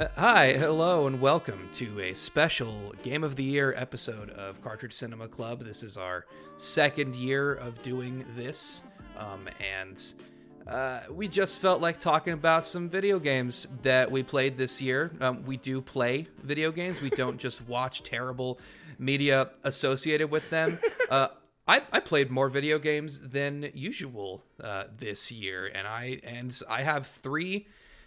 Uh, hi, hello, and welcome to a special Game of the Year episode of Cartridge Cinema Club. This is our second year of doing this, um, and uh, we just felt like talking about some video games that we played this year. Um, we do play video games, we don't just watch terrible media associated with them. Uh, I, I played more video games than usual uh, this year, and I and I have three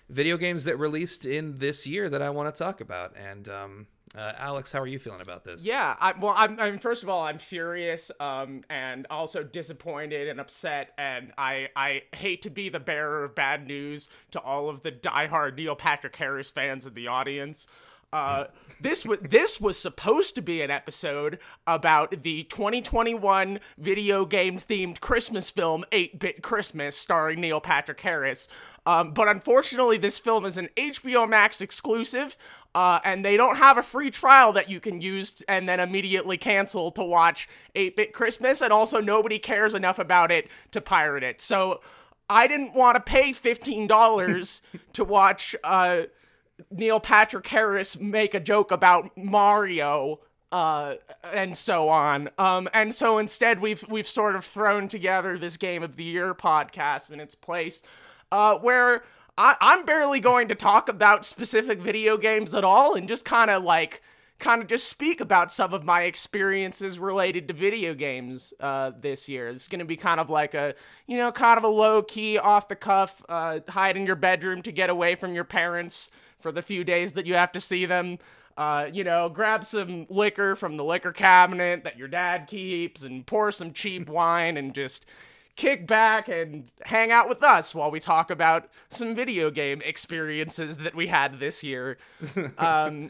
video games that released in this year that I want to talk about. And um, uh, Alex, how are you feeling about this? Yeah, I, well, I'm, I'm first of all, I'm furious, um, and also disappointed and upset, and I, I hate to be the bearer of bad news to all of the diehard Neil Patrick Harris fans in the audience. Uh, this was this was supposed to be an episode about the 2021 video game themed Christmas film 8-Bit Christmas starring Neil Patrick Harris. Um, but unfortunately, this film is an HBO Max exclusive, uh, and they don't have a free trial that you can use and then immediately cancel to watch 8-Bit Christmas. And also, nobody cares enough about it to pirate it. So I didn't want to pay fifteen dollars to watch. Uh, Neil Patrick Harris make a joke about Mario uh, and so on. Um, and so instead, we've we've sort of thrown together this Game of the Year podcast in its place, uh, where I, I'm barely going to talk about specific video games at all, and just kind of like kind of just speak about some of my experiences related to video games uh, this year. It's going to be kind of like a, you know, kind of a low key, off the cuff, uh, hide in your bedroom to get away from your parents for the few days that you have to see them. Uh, you know, grab some liquor from the liquor cabinet that your dad keeps and pour some cheap wine and just kick back and hang out with us while we talk about some video game experiences that we had this year. Um,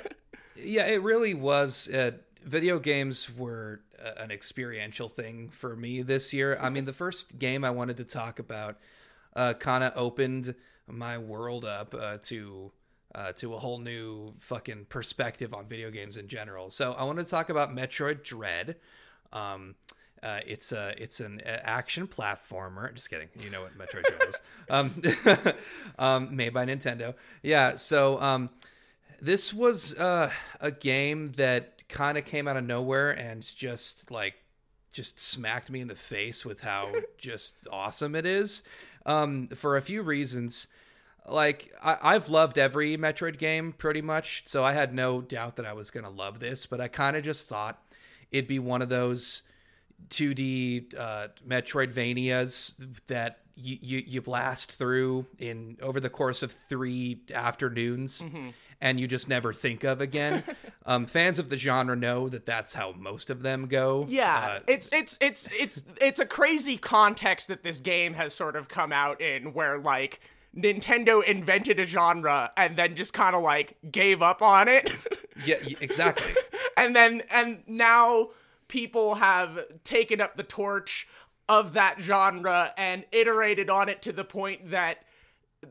yeah, it really was. Uh, video games were uh, an experiential thing for me this year. I mean, the first game I wanted to talk about uh, kind of opened my world up uh, to uh, to a whole new fucking perspective on video games in general. So I want to talk about Metroid Dread. Um, uh, it's a it's an action platformer. Just kidding. You know what Metroid Dread is. Um, um, made by Nintendo. Yeah. So um, this was uh, a game that kind of came out of nowhere and just like just smacked me in the face with how just awesome it is um, for a few reasons like I, have loved every Metroid game pretty much, so I had no doubt that I was gonna love this. But I kind of just thought it'd be one of those 2D uh, Metroidvanias that you, you, you blast through in over the course of three afternoons. Mm-hmm. And you just never think of again. um, fans of the genre know that that's how most of them go. Yeah, uh, it's it's it's it's it's a crazy context that this game has sort of come out in, where like Nintendo invented a genre and then just kind of like gave up on it. yeah, exactly. and then and now people have taken up the torch of that genre and iterated on it to the point that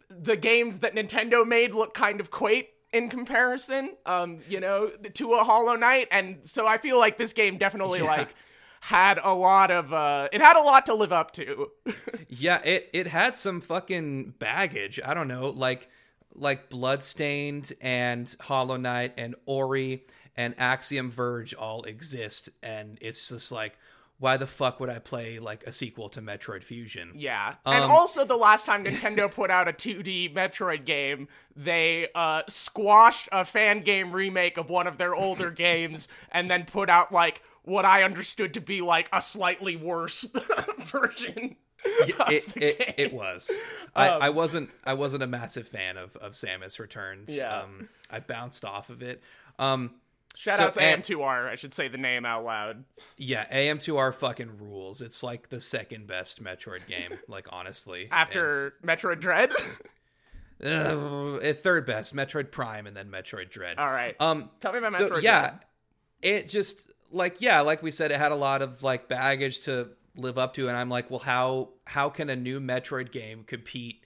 the games that Nintendo made look kind of quaint in comparison um you know to a hollow knight and so i feel like this game definitely yeah. like had a lot of uh it had a lot to live up to. yeah, it it had some fucking baggage. I don't know, like like Bloodstained and Hollow Knight and Ori and Axiom Verge all exist and it's just like why the fuck would I play like a sequel to Metroid Fusion? Yeah. Um, and also the last time Nintendo put out a 2D Metroid game, they uh, squashed a fan game remake of one of their older games and then put out like what I understood to be like a slightly worse version. It, it, it, was. I, um, I, wasn't I wasn't a massive fan of, of Samus Returns. Yeah. Um, I bounced off of it. Um, Shout so, out to AM2R. I should say the name out loud. Yeah, AM2R fucking rules. It's like the second best Metroid game, like honestly. After Metroid Dread? uh, third best, Metroid Prime and then Metroid Dread. All right. Um tell me about Metroid so, yeah, Dread. It just like yeah, like we said it had a lot of like baggage to live up to and I'm like, well how how can a new Metroid game compete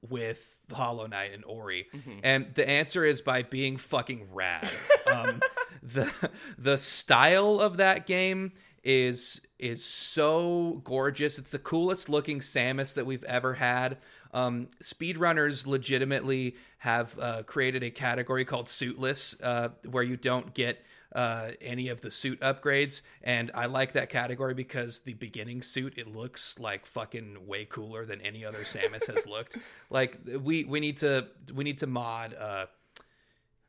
with Hollow Knight and Ori? Mm-hmm. And the answer is by being fucking rad. um, the the style of that game is is so gorgeous. It's the coolest looking Samus that we've ever had. Um, speedrunners legitimately have uh, created a category called suitless, uh, where you don't get uh, any of the suit upgrades, and I like that category because the beginning suit it looks like fucking way cooler than any other Samus has looked. Like we we need to we need to mod uh,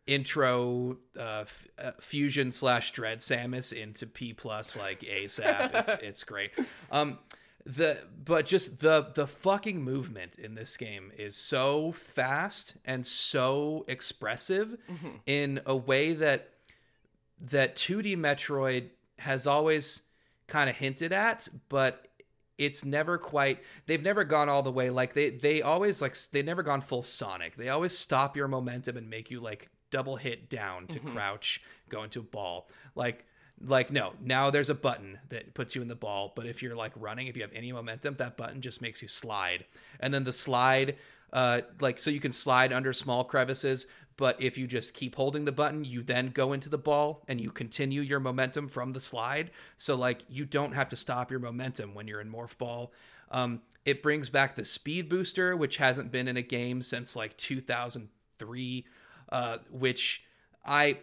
intro uh, f- uh, fusion slash dread Samus into P plus like ASAP. It's it's great. Um, the but just the the fucking movement in this game is so fast and so expressive mm-hmm. in a way that that 2D Metroid has always kind of hinted at, but it's never quite they've never gone all the way like they they always like they never gone full sonic. They always stop your momentum and make you like double hit down to mm-hmm. crouch go into a ball. Like like no now there's a button that puts you in the ball but if you're like running if you have any momentum that button just makes you slide. And then the slide uh like so you can slide under small crevices but if you just keep holding the button you then go into the ball and you continue your momentum from the slide. So like you don't have to stop your momentum when you're in morph ball. Um, it brings back the speed booster which hasn't been in a game since like 2003 uh, which i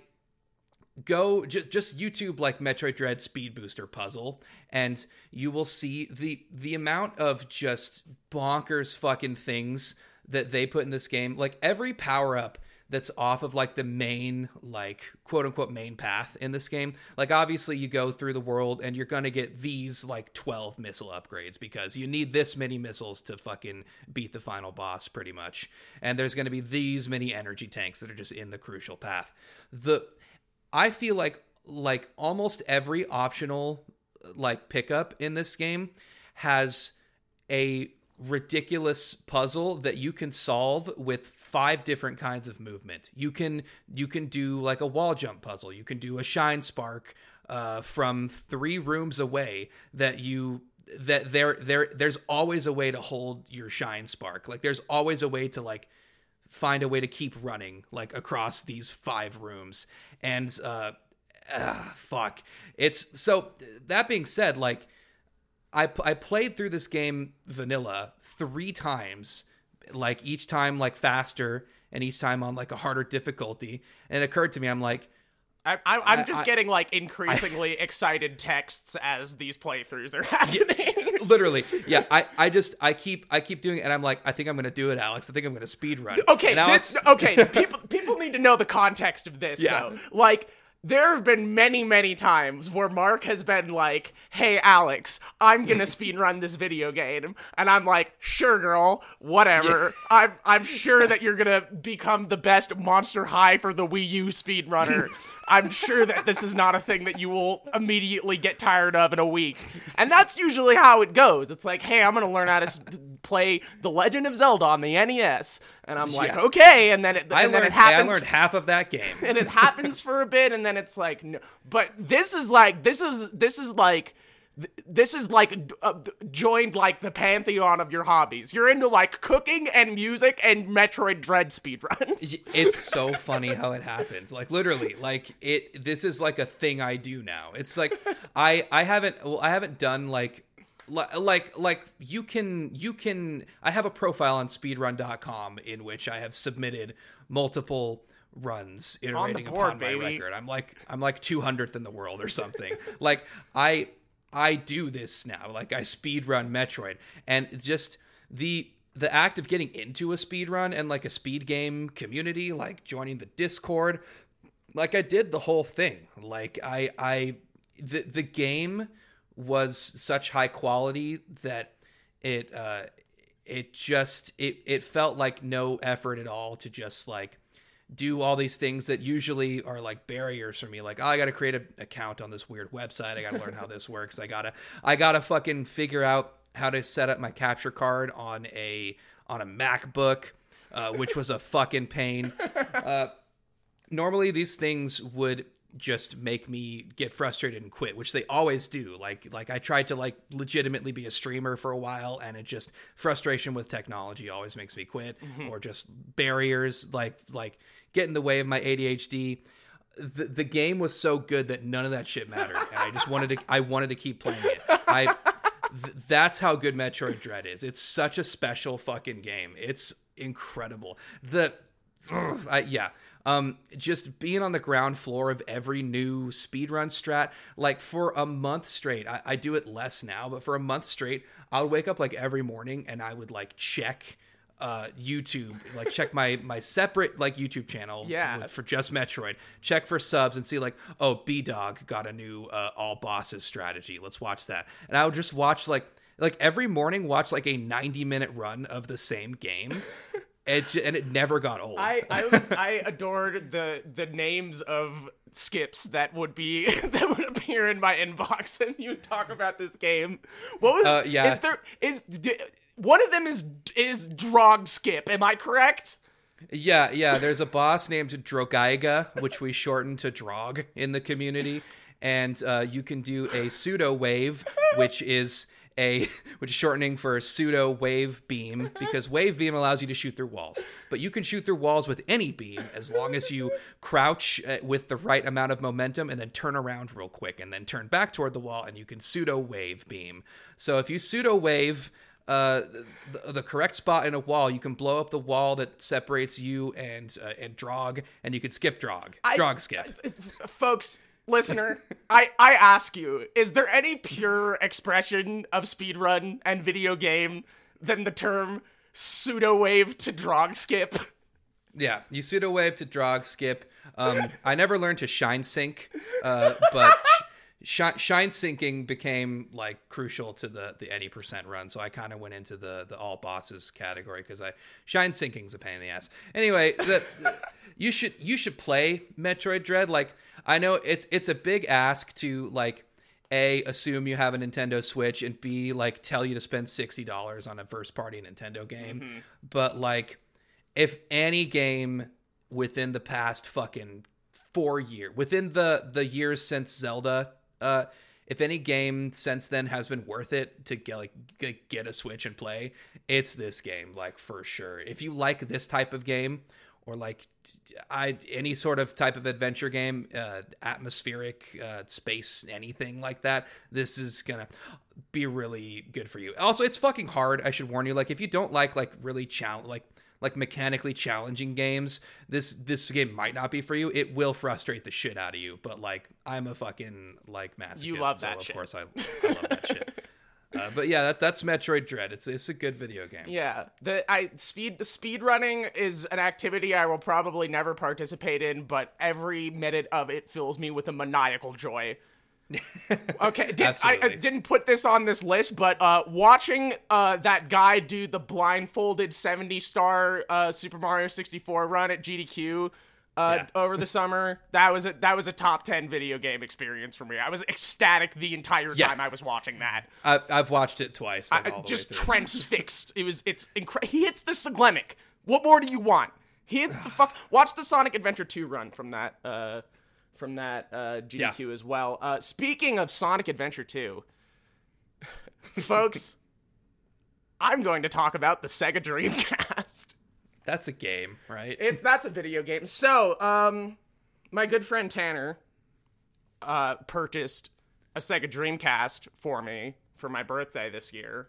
go just just YouTube like Metroid Dread Speed Booster puzzle, and you will see the the amount of just bonkers fucking things that they put in this game. Like every power up that's off of like the main like quote unquote main path in this game. Like obviously you go through the world and you're gonna get these like twelve missile upgrades because you need this many missiles to fucking beat the final boss pretty much. And there's gonna be these many energy tanks that are just in the crucial path. The I feel like like almost every optional like pickup in this game has a ridiculous puzzle that you can solve with five different kinds of movement. You can you can do like a wall jump puzzle. You can do a shine spark uh, from three rooms away that you that there there there's always a way to hold your shine spark. Like there's always a way to like find a way to keep running like across these five rooms. And uh ah, fuck. It's so that being said like I, I played through this game vanilla three times like each time like faster and each time on like a harder difficulty. And it occurred to me i'm like I, I, I'm just I- getting like increasingly excited texts as these playthroughs are happening. literally yeah i i just i keep i keep doing it and i'm like i think i'm gonna do it alex i think i'm gonna speed run Okay, Alex, this, okay. People people need to know the context of this Yeah. though. Like there have been many, many times where Mark has been like, "Hey, Alex, I'm gonna speed run this video game," and I'm like, "Sure, girl, whatever. I'm I'm sure that you're gonna become the best Monster High for the Wii U speedrunner. I'm sure that this is not a thing that you will immediately get tired of in a week." And that's usually how it goes. It's like, "Hey, I'm gonna learn how to play The Legend of Zelda on the NES," and I'm like, Yeah. okay, and then it I learned, happens I learned half of that game. and it happens for a bit and then it's like no but this is like this is this is like this is like uh, joined like the pantheon of your hobbies. You're into like cooking and music and Metroid Dread speedruns. it's so funny how it happens like literally like it this is like a thing i do now it's like i i haven't well i haven't done like li- like like you can you can i have a profile on speedrun.com in which i have submitted multiple runs iterating board, upon baby. my record. I'm like i'm like 200th in the world or something. Like i i do this now. Like i speedrun metroid. And it's just the the act of getting into a speed run and like a speed game community like joining the discord like i did the whole thing. Like i i the the game was such high quality that it uh it just it it felt like no effort at all to just like do all these things that usually are like barriers for me. Like oh, i gotta create an account on this weird website. I gotta learn how this works. I gotta i gotta fucking figure out how to set up my capture card on a on a macbook uh, which was a fucking pain. Uh, normally these things would just make me get frustrated and quit which they always do like like i tried to like legitimately be a streamer for a while and it just frustration with technology always makes me quit mm-hmm. or just barriers like like get in the way of my adhd the, the game was so good that none of that shit mattered, and I just wanted to I wanted to keep playing it. I th- that's how good Metroid Dread is. It's such a special fucking game. It's incredible. The ugh, I, yeah. Um, just being on the ground floor of every new speedrun strat, like for a month straight, I, I do it less now, but for a month straight, I would wake up like every morning and I would like check uh YouTube, like check my my separate like YouTube channel Yeah. for, for just Metroid. Check for subs and see like, oh, B Dog got a new uh, all bosses strategy. Let's watch that. And I would just watch like like every morning watch like a 90 minute run of the same game. It's and it never got old. I I was I adored the the names of skips that would be that would appear in my inbox and you talk about this game. What was Uh, yeah. is there is d- one of them is is Drog Skip, am I correct? Yeah, yeah. There's a boss named Drogyga, which we shorten to Drog in the community, and uh, you can do a pseudo wave, which is a which is shortening for a pseudo wave beam because wave beam allows you to shoot through walls, but you can shoot through walls with any beam as long as you crouch uh, with the right amount of momentum and then turn around real quick and then turn back toward the wall and you can pseudo wave beam. So if you pseudo wave uh, the, the correct spot in a wall, you can blow up the wall that separates you and uh, and Drog, and you could skip Drog. Drog skip. Folks, listener, I I ask you, is there any pure expression of speedrun and video game than the term pseudo wave to Drog Skip? Yeah, you pseudo wave to Drog skip. Um, I never learned to shine sink, uh, but sh- shine sinking became like crucial to the the any percent run. So I kind of went into the the all bosses category because I shine sinking's a pain in the ass. Anyway, the, you should you should play Metroid Dread. Like I know it's it's a big ask to like a assume you have a Nintendo Switch and b like tell you to spend sixty dollars on a first party Nintendo game, but like if any game within the past fucking four year within the the years since Zelda, uh, if any game since then has been worth it to get like get a Switch and play, it's this game, like for sure. If you like this type of game or like I any sort of type of adventure game, uh, atmospheric, uh, space, anything like that, this is gonna be really good for you. Also, it's fucking hard. I should warn you. Like if you don't like like really challenge like like mechanically challenging games, this this game might not be for you. It will frustrate the shit out of you. But like, I'm a fucking like masochist. You love so that of shit. course I, I love that shit. Uh, but yeah, that, that's Metroid Dread. It's it's a good video game. Yeah, the I speed speed running is an activity I will probably never participate in, but every minute of it fills me with a maniacal joy. Okay, did, I, I didn't put this on this list, but uh, watching uh, that guy do the blindfolded 70 star uh, Super Mario 64 run at GDQ uh, Yeah. over the summer, that was a that was a top 10 video game experience for me. I was ecstatic the entire Yeah. time I was watching that. I, I've watched it twice. Like, I- all the just transfixed. It was it's incredible. He hits the Siglemic. What more do you want? He hits the fuck. Watch the Sonic Adventure 2 run from that uh from that uh GDQ as well. Uh speaking of Sonic Adventure 2, folks, I'm going to talk about the Sega Dreamcast. That's a game, right? It's that's a video game. So, um, my good friend Tanner, uh, purchased a Sega Dreamcast for me for my birthday this year.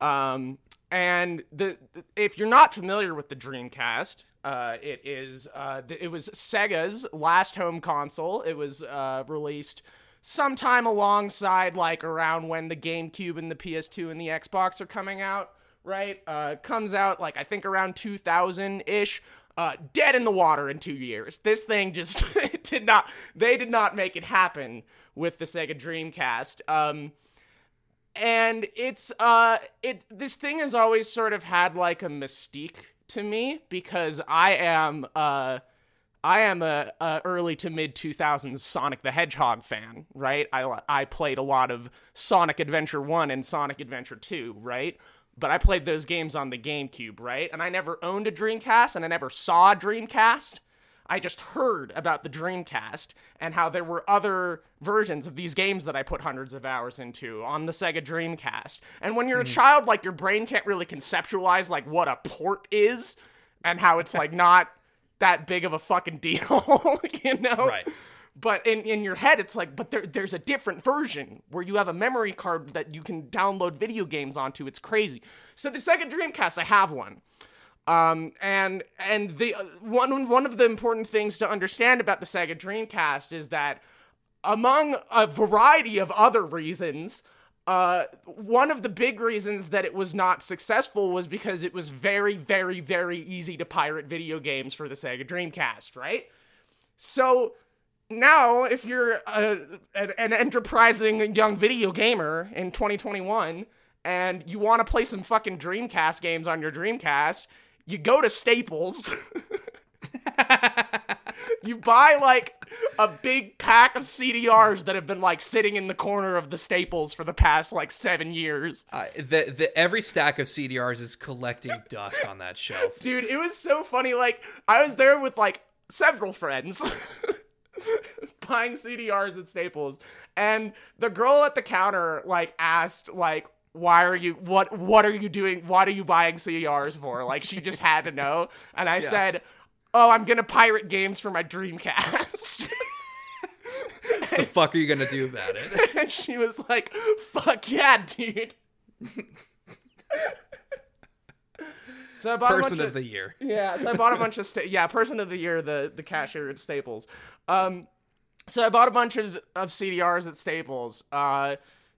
Um, and the, if you're not familiar with the Dreamcast, uh, it is uh, it was Sega's last home console. It was uh, released sometime alongside like around when the GameCube and the PS2 and the Xbox are coming out. Right, uh, comes out like I think around 2000 ish. Uh, dead in the water in two years. This thing just did not. They did not make it happen with the Sega Dreamcast. Um, and it's uh it this thing has always sort of had like a mystique to me because I am uh I am a, a early to mid 2000s Sonic the Hedgehog fan, right? I I played a lot of Sonic Adventure 1 and Sonic Adventure 2, right? But I played those games on the GameCube, right? And I never owned a Dreamcast and I never saw a Dreamcast. I just heard about the Dreamcast and how there were other versions of these games that I put hundreds of hours into on the Sega Dreamcast. And when you're a hmm. child, like your brain can't really conceptualize like what a port is and how it's like not that big of a fucking deal, you know? Right. But in, in your head, it's like, but there, there's a different version where you have a memory card that you can download video games onto. It's crazy. So the Sega Dreamcast, I have one. Um, and and the uh, one one of the important things to understand about the Sega Dreamcast is that among a variety of other reasons, uh, one of the big reasons that it was not successful was because it was very, very, very easy to pirate video games for the Sega Dreamcast, right? So now, if you're a, an, an enterprising young video gamer in 2021 and you want to play some fucking Dreamcast games on your Dreamcast, you go to Staples. you buy like a big pack of CDRs that have been like sitting in the corner of the Staples for the past like seven years. Uh, the, the every stack of CDRs is collecting dust on that shelf. Dude, it was so funny. Like I was there with like several friends buying CDRs at Staples, and the girl at the counter like asked like why are you what what are you doing what are you buying CDRs for? Like she just had to know. And I said oh I'm to pirate games for my Dreamcast. The fuck are you gonna do about it? and she was like fuck yeah dude so I bought a Person bunch of the year. yeah, so I bought a bunch of sta- yeah, person of the year, the the cashier at Staples. Um, so I bought a bunch of of CDRs at Staples. Uh,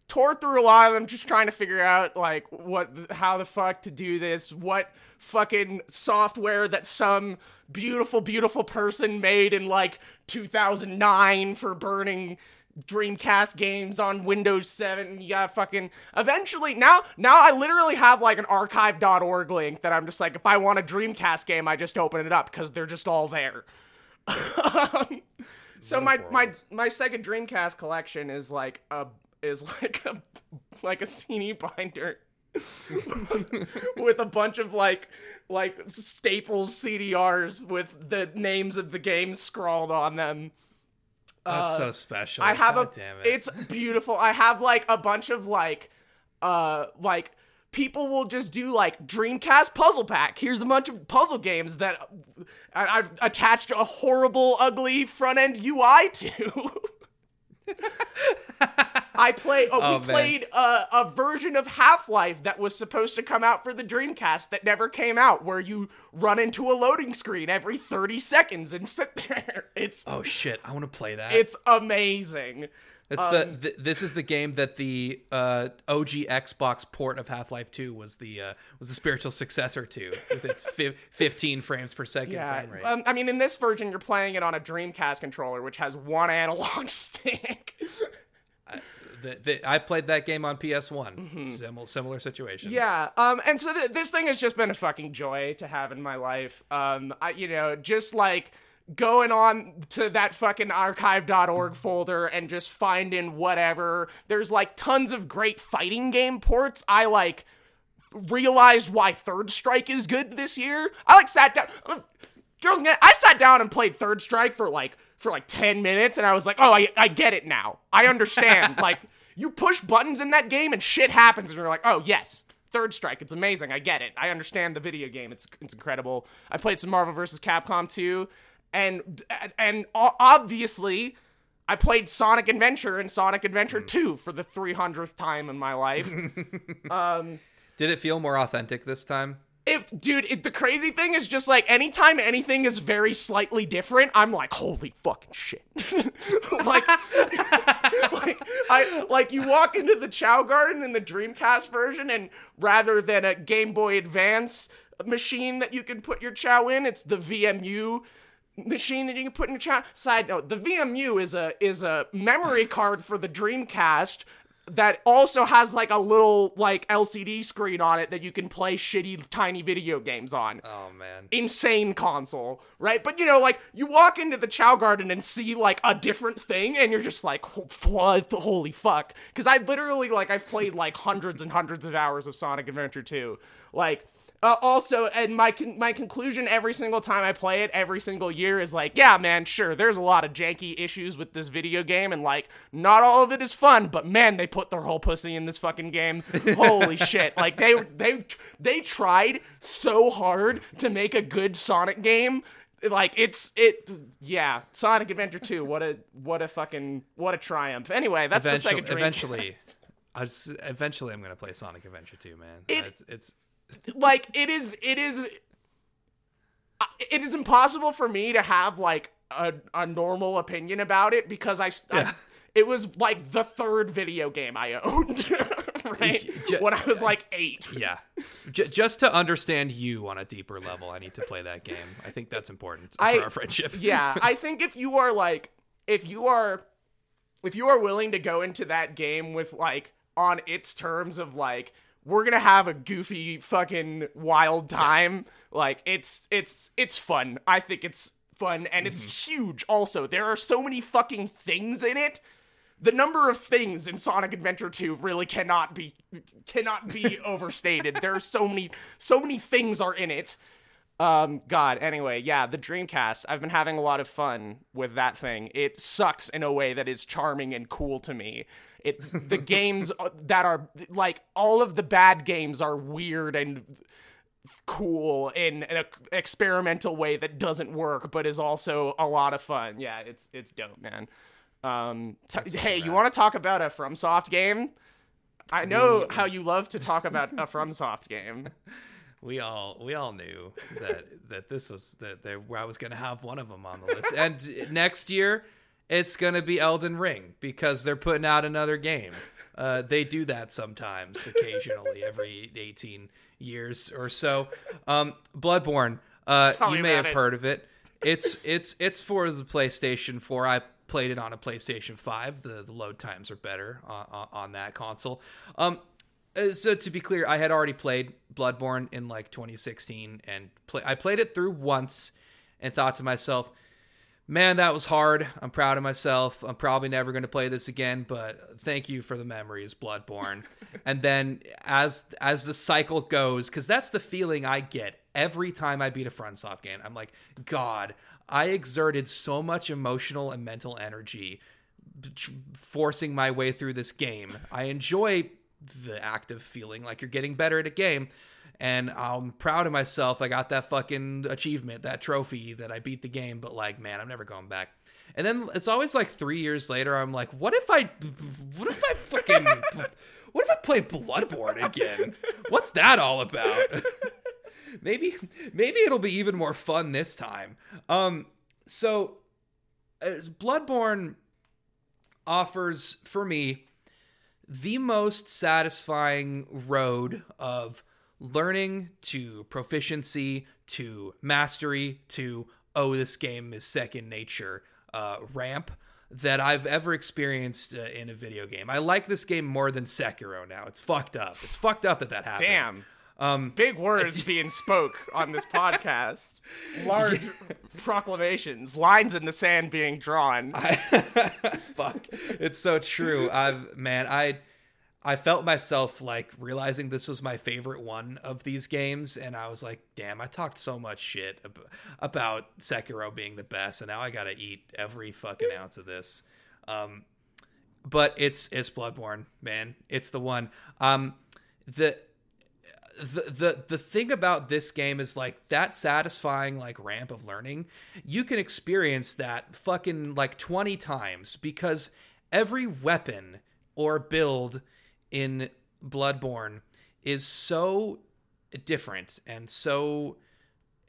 tore through a lot of them, just trying to figure out like what, how the fuck to do this, what fucking software that some beautiful, beautiful person made in like 2009 for burning Dreamcast games on Windows 7. You got fucking eventually now now I literally have like an archive.org link that I'm just like if I want a Dreamcast game I just open it up cuz they're just all there. Um, so my my world. my second Dreamcast collection is like a is like a like a CD binder with a bunch of like like Staples CDRs with the names of the games scrawled on them. That's so special. Uh, I have God a damn it. it's beautiful. I have like a bunch of like uh like people will just do like Dreamcast puzzle pack. Here's a bunch of puzzle games that I've attached a horrible ugly front end UI to. I play. Oh, Oh, we man. played a, a version of Half Life that was supposed to come out for the Dreamcast that never came out, where you run into a loading screen every thirty seconds and sit there. It's oh shit! I want to play that. it's amazing. It's the th- this is the game that the uh, OG Xbox port of Half Life Two was the uh, was the spiritual successor to with its fi- 15 frames per second Yeah, frame rate. um, I mean, in this version, you're playing it on a Dreamcast controller, which has one analog stick. The, the, I played that game on PS One. Similar similar situation. Mm-hmm. yeah, um, and so th- this thing has just been a fucking joy to have in my life. Um, I, you know, just like going on to that fucking archive.org folder and just finding whatever. There's like tons of great fighting game ports. I like realized why Third Strike is good this year. I like sat down. uh, Girls, I sat down and played Third Strike for like for like ten minutes, and I was like, oh, I I get it now. I understand. like you push buttons in that game and shit happens, and you're like, oh yes. Third Strike, it's amazing. I get it. I understand the video game. It's it's incredible. I played some Marvel vs. Capcom 2, and and obviously I played Sonic Adventure and Sonic Adventure mm. 2 for the 300th time in my life. Um, Did it feel more authentic this time? If dude it, the crazy thing is just like anytime anything is very slightly different i'm like holy fucking shit. Like like i like you walk into the Chao Garden in the dreamcast version and rather than a game boy advance machine that you can put your Chao in it's the vmu machine that you can put in your Chao side note the vmu is a is a memory card for the dreamcast that also has like a little like LCD screen on it that you can play shitty tiny video games on. Oh man. Insane console, right? But you know, like you walk into the Chao Garden and see like a different thing, and you're just like, what? Holy fuck! Because I literally like I've played like hundreds and hundreds of hours of Sonic Adventure 2. Like, uh, also, and my con- my conclusion every single time I play it, every single year is like, yeah, man, sure, there's a lot of janky issues with this video game, and like, not all of it is fun, but man, they put their whole pussy in this fucking game. Holy shit! Like they they they tried so hard to make a good Sonic game. like it's it yeah sonic adventure 2 what a what a fucking what a triumph anyway that's the eventually, second dream eventually, I was, eventually, I'm gonna play Sonic Adventure 2, man. It- it's it's like it is it is uh, it is impossible for me to have like a, a normal opinion about it because I, I it was like the third video game I owned right Ju- when I was like 8 yeah. J- just to understand you on a deeper level, I need to play that game. I think that's important for I- our friendship. yeah, I think if you are like if you are if you are willing to go into that game with like on its terms of like we're gonna have a goofy fucking wild time like it's it's it's fun i think it's fun and it's huge also there are so many fucking things in it the number of things in Sonic Adventure 2 really cannot be cannot be overstated. There are so many so many things are in it. Um god, anyway, yeah, the Dreamcast. I've been having a lot of fun with that thing. It sucks in a way that is charming and cool to me. It the games that are like all of the bad games are weird and cool in an experimental way that doesn't work but is also a lot of fun. Yeah, it's it's dope, man. Um, t- hey, you want to talk about a FromSoft game? I know how you love to talk about a FromSoft game. We all we all knew that that this was that there I was gonna have one of them on the list, and next year it's gonna be Elden Ring because they're putting out another game. Uh, they do that sometimes, occasionally, every eighteen years or so. Um, Bloodborne, uh, you may have it. heard of it. It's it's it's for the PlayStation 4. I played it on a PlayStation 5. The the load times are better on, on, on that console. Um, uh, so to be clear, I had already played Bloodborne in like 2016, and play, I played it through once, and thought to myself, "Man, that was hard. I'm proud of myself. I'm probably never going to play this again, but thank you for the memories, Bloodborne." and then as as the cycle goes, because that's the feeling I get every time I beat a FromSoft game. I'm like, God, I exerted so much emotional and mental energy forcing my way through this game. I enjoy the act of feeling like you're getting better at a game. And I'm proud of myself. I got that fucking achievement, that trophy that I beat the game, but like, man, I'm never going back. And then it's always like three years later, I'm like, what if I, what if I fucking, what if I play Bloodborne again? What's that all about? maybe, maybe it'll be even more fun this time. Um, so, as Bloodborne offers for me the most satisfying road of learning to proficiency to mastery to oh this game is second nature uh, ramp that I've ever experienced uh, in a video game. I like this game more than Sekiro now. It's fucked up. It's fucked up that that happened. Damn. Um, Big words being spoke on this podcast. Large proclamations, lines in the sand being drawn. fuck it's so true i've man i i felt myself like realizing this was my favorite one of these games and i was like damn i talked so much shit ab- about sekiro being the best and now i gotta eat every fucking ounce of this. Um but it's it's bloodborne man. It's the one. Um the the the the thing about this game is like that satisfying like ramp of learning you can experience that fucking like 20 times because every weapon or build in bloodborne is so different and so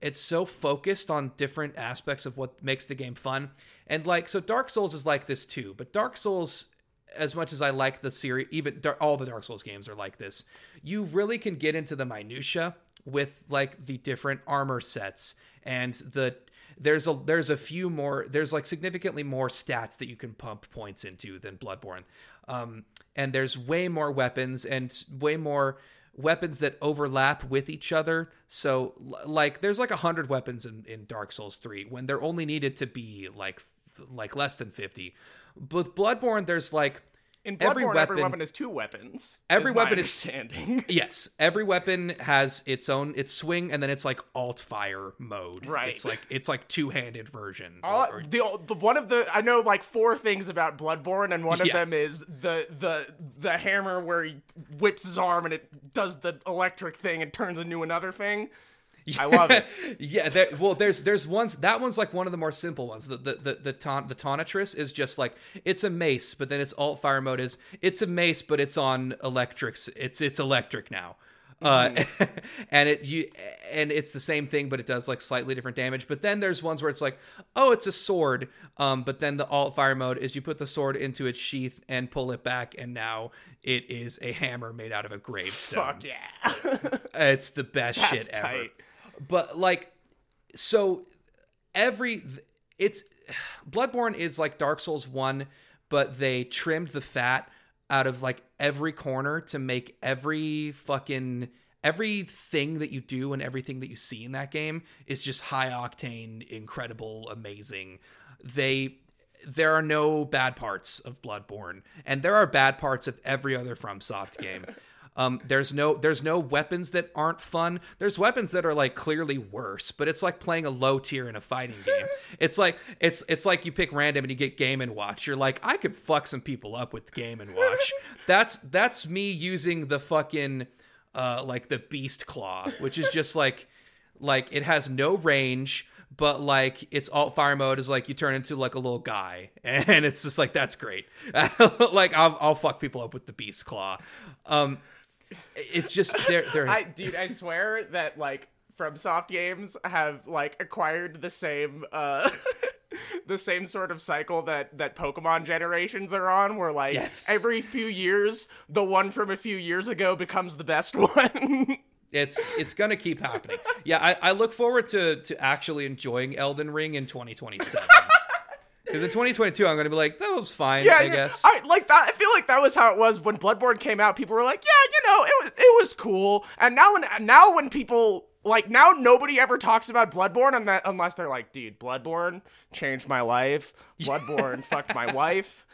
it's so focused on different aspects of what makes the game fun. And like so dark souls is like this too but dark souls as much as i like the series even all the dark souls games are like this you really can get into the minutia with like the different armor sets and the there's a there's a few more there's like significantly more stats that you can pump points into than bloodborne. Um and there's way more weapons and way more weapons that overlap with each other. So like there's like a hundred weapons in, in Dark Souls 3 when there only needed to be like like less than 50. With Bloodborne, there's like In Bloodborne, every every weapon, weapon, has two weapons. Every is weapon is- standing. yes, every weapon has its own its swing, and then it's like alt fire mode. Right. It's like it's like two handed version. All, or- the, the one of the I know like four things about Bloodborne, and one of Yeah. them is the the the hammer where he whips his arm and it does the electric thing and turns into another thing. I love it. yeah, there, well, there's there's ones that one's like one of the more simple ones. The the the the, taunt, the is just like it's a mace, but then its alt fire mode is it's a mace, but it's on electrics. It's it's electric now. Uh, and it you and it's the same thing, but it does like slightly different damage. But then there's ones where it's like, oh, it's a sword. Um, but then the alt fire mode is you put the sword into its sheath and pull it back, and now it is a hammer made out of a gravestone. Fuck yeah. It's the best That's shit ever. But like, so every it's Bloodborne is like Dark Souls one, but they trimmed the fat out of like every corner to make every fucking everything that you do and everything that you see in that game is just high octane, incredible, amazing. They there are no bad parts of Bloodborne, and there are bad parts of every other FromSoft game. Um, there's no there's no weapons that aren't fun. There's weapons that are like clearly worse, but it's like playing a low tier in a fighting game. it's like it's it's like you pick random and you get game and watch. You're like, I could fuck some people up with game and watch. that's that's me using the fucking uh like the beast claw, which is just like like it has no range but like its alt fire mode is like you turn into like a little guy and it's just like that's great like I'll, I'll fuck people up with the beast claw um it's just they're they're I dude, I swear that like from soft games have like acquired the same uh the same sort of cycle that that Pokemon generations are on where like Yes. every few years the one from a few years ago becomes the best one. it's it's gonna keep happening yeah I, I look forward to to actually enjoying elden ring in 2027 because in 2022 i'm gonna be like that was fine yeah, i guess I like that. I feel like that was how it was when Bloodborne came out. People were like, "Yeah, you know, it was it was cool." And now when now when people like now nobody ever talks about Bloodborne that unless they're like, "Dude, Bloodborne changed my life. Bloodborne fucked my wife."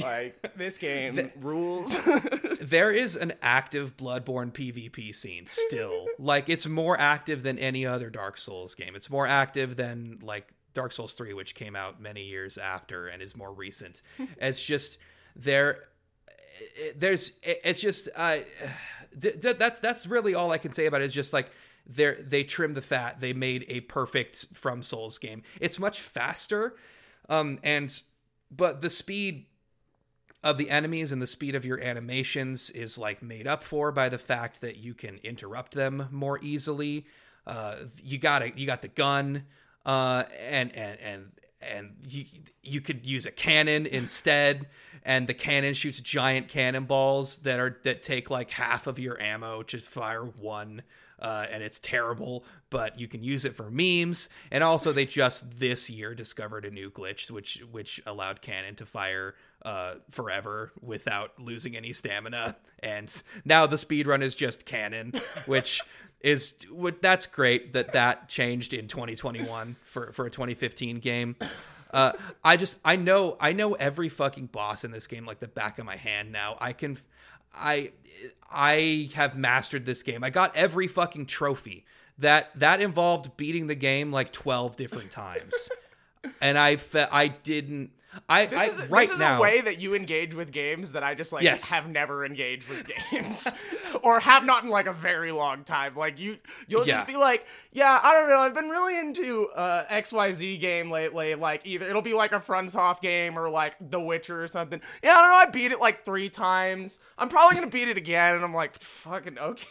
Like this game rules. there is an active Bloodborne PvP scene still. like it's more active than any other Dark Souls game. It's more active than like Dark Souls 3 which came out many years after and is more recent. it's just there there's it- it's just uh d- d- that's that's really all I can say about it is just like they they trimmed the fat. They made a perfect From Souls game. It's much faster um and but the speed of the enemies and the speed of your animations is like made up for by the fact that you can interrupt them more easily. Uh, you got a, you got the gun, uh, and and and and you you could use a cannon instead, and the cannon shoots giant cannonballs that are that take like half of your ammo to fire one. Uh, and it's terrible, but you can use it for memes. And also, they just this year discovered a new glitch, which which allowed cannon to fire uh, forever without losing any stamina. And now the speed run is just cannon, which is what that's great that that changed in 2021 for for a 2015 game. Uh, I just I know I know every fucking boss in this game like the back of my hand now. I can I I have mastered this game. I got every fucking trophy. That that involved beating the game like 12 different times. and I fe- I didn't I, This I is, right this is now a way that you engage with games that I just like Yes. have never engaged with games or have not in like a very long time. Like you you'll Yeah. just be like, yeah, I don't know, I've been really into uh XYZ game lately. Like either it'll be like a FromSoft game or like The Witcher or something. Yeah, I don't know, I beat it like 3 times. I'm probably going to beat it again and I'm like, fucking okay.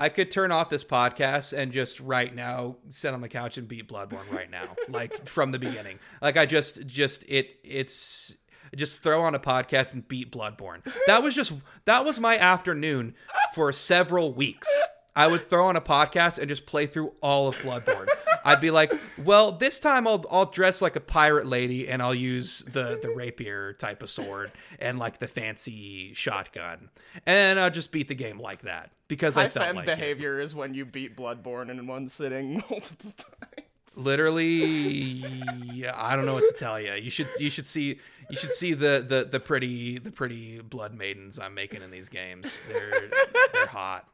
I could turn off this podcast and just right now sit on the couch and beat Bloodborne right now, like from the beginning. Like I just, just it, it's just throw on a podcast and beat Bloodborne. That was just that was my afternoon for several weeks. I would throw on a podcast and just play through all of Bloodborne. I'd be like, well, this time I'll I'll dress like a pirate lady and I'll use the the rapier type of sword and like the fancy shotgun, and I'll just beat the game like that because I High felt like behavior is when you beat Bloodborne in one sitting multiple times. literally i don't know what to tell you you should you should see you should see the the the pretty the pretty blood maidens i'm making in these games. They're they're hot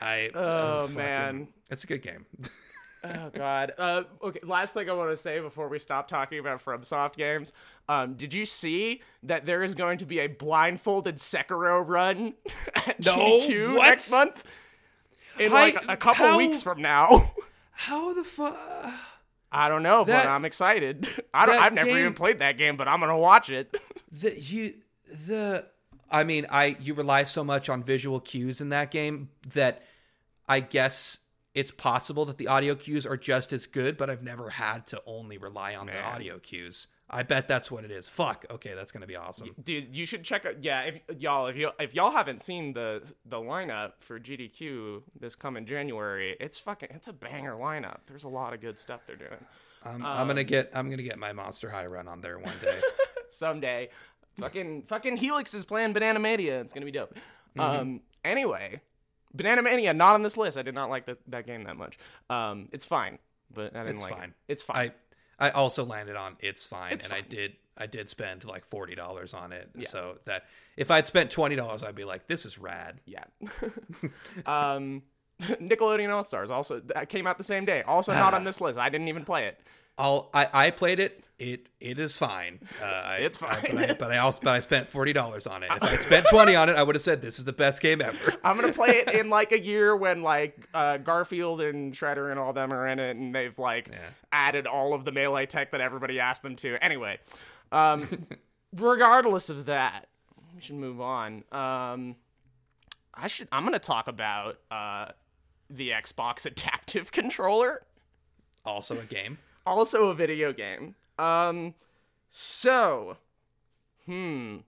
i Oh, fucking- man. it's a good game Oh God. Uh, okay. Last thing I want to say before we stop talking about FromSoft games. Um, did you see that there is going to be a blindfolded Sekiro run at No, GQ what? next month? in I- like a, a couple how- weeks from now. How the fuck? I don't know, That- but I'm excited. I don't. I've never game- even played that game, but I'm gonna watch it. The you the I mean, I you rely so much on visual cues in that game that I guess it's possible that the audio cues are just as good, but I've never had to only rely on the audio cues. I bet that's what it is. Fuck. Okay, that's gonna be awesome. Dude, you should check out. Yeah, if y'all, if you if y'all haven't seen the the lineup for GDQ this coming January, it's fucking it's a banger lineup. There's a lot of good stuff they're doing. I'm, I'm gonna um, get I'm gonna get my Monster High run on there one day. Someday, fucking fucking Helix is playing Banana Mania. It's gonna be dope. Mm-hmm. Um. Anyway, Banana Mania not on this list. I did not like that that game that much. Um. It's fine, but I didn't It's like fine. it. It's fine. I I also landed on it's fine, It's and I did I did spend like forty dollars on it. So that if I'd spent twenty dollars, I'd be like, this is rad. Yeah. um, Nickelodeon All Stars also that came out the same day. Also not on this list. I didn't even play it. I'll I, I played it. It it is fine. Uh, I, It's I- fine. but, I, but I also but I spent forty dollars on it. If I spent twenty on it, I would have said this is the best game ever. I'm gonna play it in like a year when like uh, Garfield and Shredder and all them are in it, and they've like added all of the melee tech that everybody asked them to. Anyway, um, regardless of that, we should move on. Um, I should. I'm gonna talk about uh, the Xbox Adaptive Controller. Also a game. Also a video game. Um, so, hmm,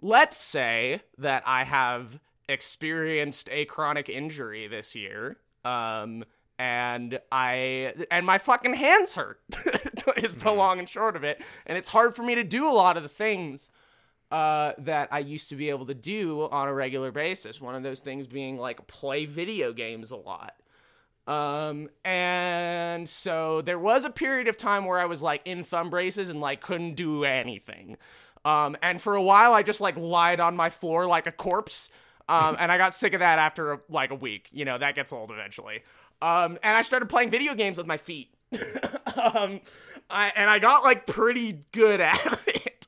let's say that I have experienced a chronic injury this year. Um, and I and my fucking hands hurt is the long and short of it, and it's hard for me to do a lot of the things uh, that I used to be able to do on a regular basis. One of those things being like play video games a lot. Um, and so there was a period of time where I was like in thumb braces and like couldn't do anything. Um, and for a while I just like lied on my floor like a corpse. Um, and I got sick of that after like a week. You know, that gets old eventually. Um, and I started playing video games with my feet. um, I, and I got like pretty good at it.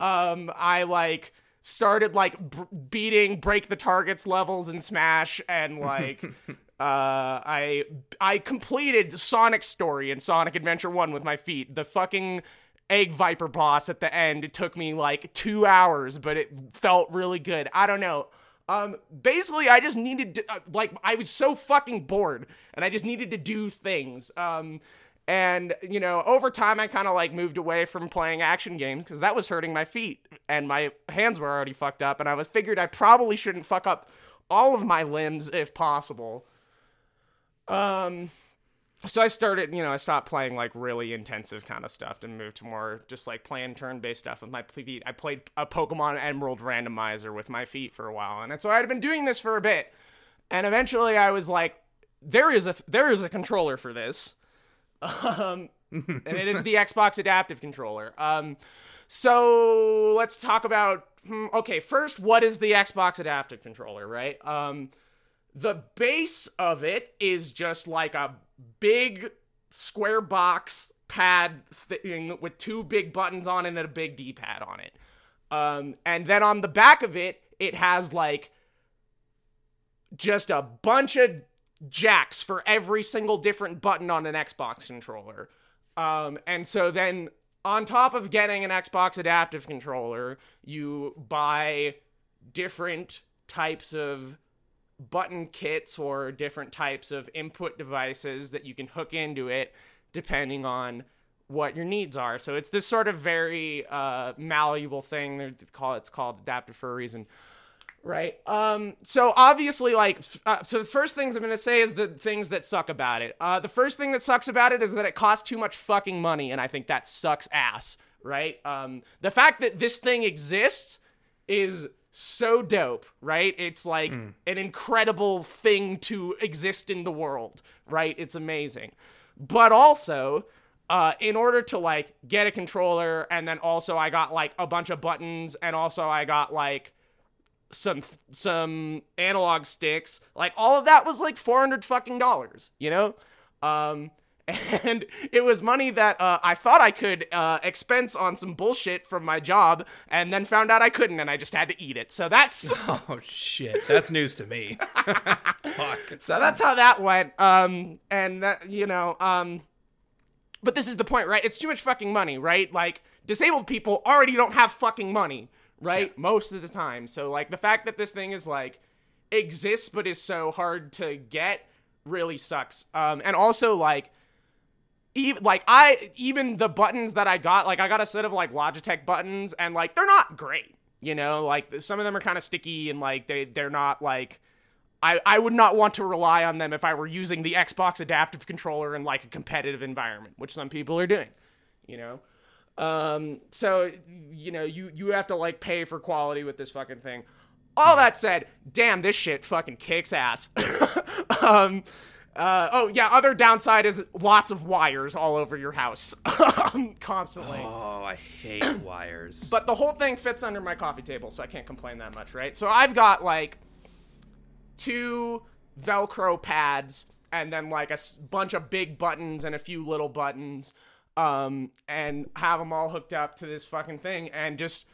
Um, I like started like b- beating break the targets levels in Smash and like uh I I completed Sonic story in Sonic Adventure 1 with my feet. The fucking egg viper boss at the end it took me like 2 hours but it felt really good. I don't know. Um basically I just needed to, uh, like I was so fucking bored and I just needed to do things. Um and you know, over time, I kind of like moved away from playing action games because that was hurting my feet and my hands were already fucked up. And I was figured I probably shouldn't fuck up all of my limbs if possible. Um, so I started, you know, I stopped playing like really intensive kind of stuff and moved to more just like playing turn-based stuff with my feet. I played a Pokemon Emerald randomizer with my feet for a while, and so I had been doing this for a bit. And eventually, I was like, "There is a there is a controller for this." um, and it is the Xbox Adaptive Controller. Um, so let's talk about. hmm, Okay, first, what is the Xbox Adaptive Controller? Right. Um, the base of it is just like a big square box pad thing with two big buttons on it and a big D-pad on it. Um, and then on the back of it, it has like just a bunch of jacks for every single different button on an Xbox controller. Um, and so then on top of getting an Xbox adaptive controller, you buy different types of button kits or different types of input devices that you can hook into it depending on what your needs are. So it's this sort of very uh, malleable thing. They call it's called adaptive for a reason. Right. Um. So obviously, like, uh, so the first things I'm gonna say is the things that suck about it. Uh, the first thing that sucks about it is that it costs too much fucking money, and I think that sucks ass. Right. Um. The fact that this thing exists is so dope. Right. It's like an incredible thing to exist in the world. Right. It's amazing. But also, uh, in order to like get a controller, and then also I got like a bunch of buttons, and also I got like some some analog sticks like all of that was like 400 fucking dollars you know um and it was money that uh, I thought I could uh, expense on some bullshit from my job, and then found out I couldn't, and I just had to eat it. So that's Oh shit, that's news to me. Fuck. so that's how that went. Um, and that you know, um, but this is the point, right? It's too much fucking money, right? Like disabled people already don't have fucking money, right? Most of the time. So like the fact that this thing is like exists but is so hard to get really sucks. Um, and also like even like I even the buttons that I got, like I got a set of like Logitech buttons, and like they're not great. You know, like some of them are kind of sticky, and like they they're not like. I, I would not want to rely on them if I were using the Xbox adaptive controller in like a competitive environment, which some people are doing, you know. Um, so you know, you you have to like pay for quality with this fucking thing. All that said, damn, this shit fucking kicks ass. um, uh, oh yeah, other downside is lots of wires all over your house constantly. Oh, I hate wires. But the whole thing fits under my coffee table, so I can't complain that much, right? So I've got like two Velcro pads and then like a s- bunch of big buttons and a few little buttons, um, and have them all hooked up to this fucking thing. And just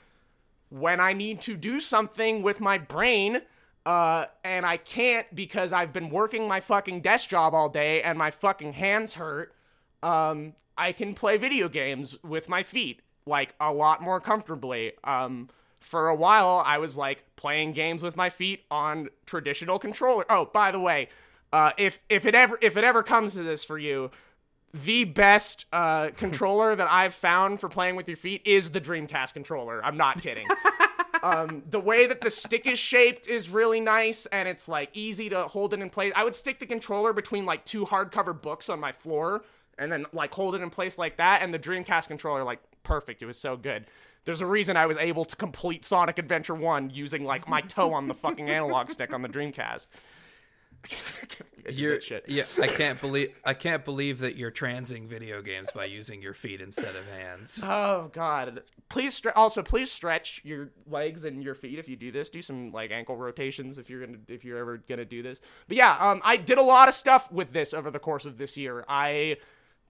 when I need to do something with my brain, uh, and I can't because I've been working my fucking desk job all day and my fucking hands hurt, um, I can play video games with my feet like a lot more comfortably. Um, for a while, I was like playing games with my feet on traditional controller. Oh, by the way, uh, if if it ever if it ever comes to this for you, the best uh, controller that I've found for playing with your feet is the Dreamcast controller. I'm not kidding. um, the way that the stick is shaped is really nice, and it's like easy to hold it in place. I would stick the controller between like two hardcover books on my floor, and then like hold it in place like that. And the Dreamcast controller, like perfect. It was so good. There's a reason I was able to complete Sonic Adventure 1 using like my toe on the fucking analog stick on the Dreamcast. You're, shit. yeah, I can't believe I can't believe that you're transing video games by using your feet instead of hands. Oh god. Please stre- also please stretch your legs and your feet if you do this. Do some like ankle rotations if you're to if you're ever going to do this. But yeah, um I did a lot of stuff with this over the course of this year. I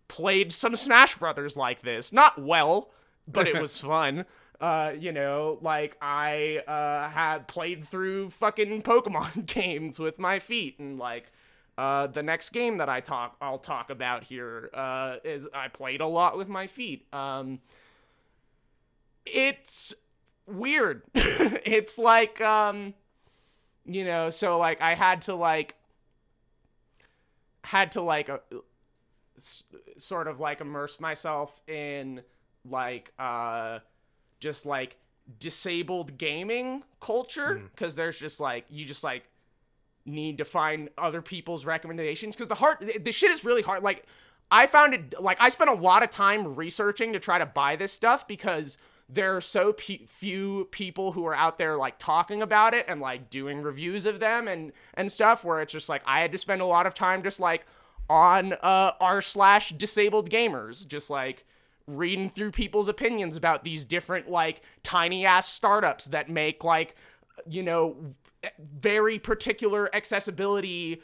played some Smash Brothers like this. Not well, but it was fun. Uh, you know, like I uh had played through fucking Pokemon games with my feet and like uh, the next game that I talk I'll talk about here uh, is I played a lot with my feet. Um, it's weird. it's like um, you know, so like I had to like had to like uh, s- sort of like immerse myself in like uh just like disabled gaming culture because there's just like you just like need to find other people's recommendations. Because the hard the shit is really hard. Like i found it like i spent a lot of time researching to try to buy this stuff because there are so pe- few people who are out there like talking about it and like doing reviews of them and and stuff where it's just like i had to spend a lot of time just like on uh r slash disabled gamers. Just like reading through people's opinions about these different like tiny ass startups that make like you know very particular accessibility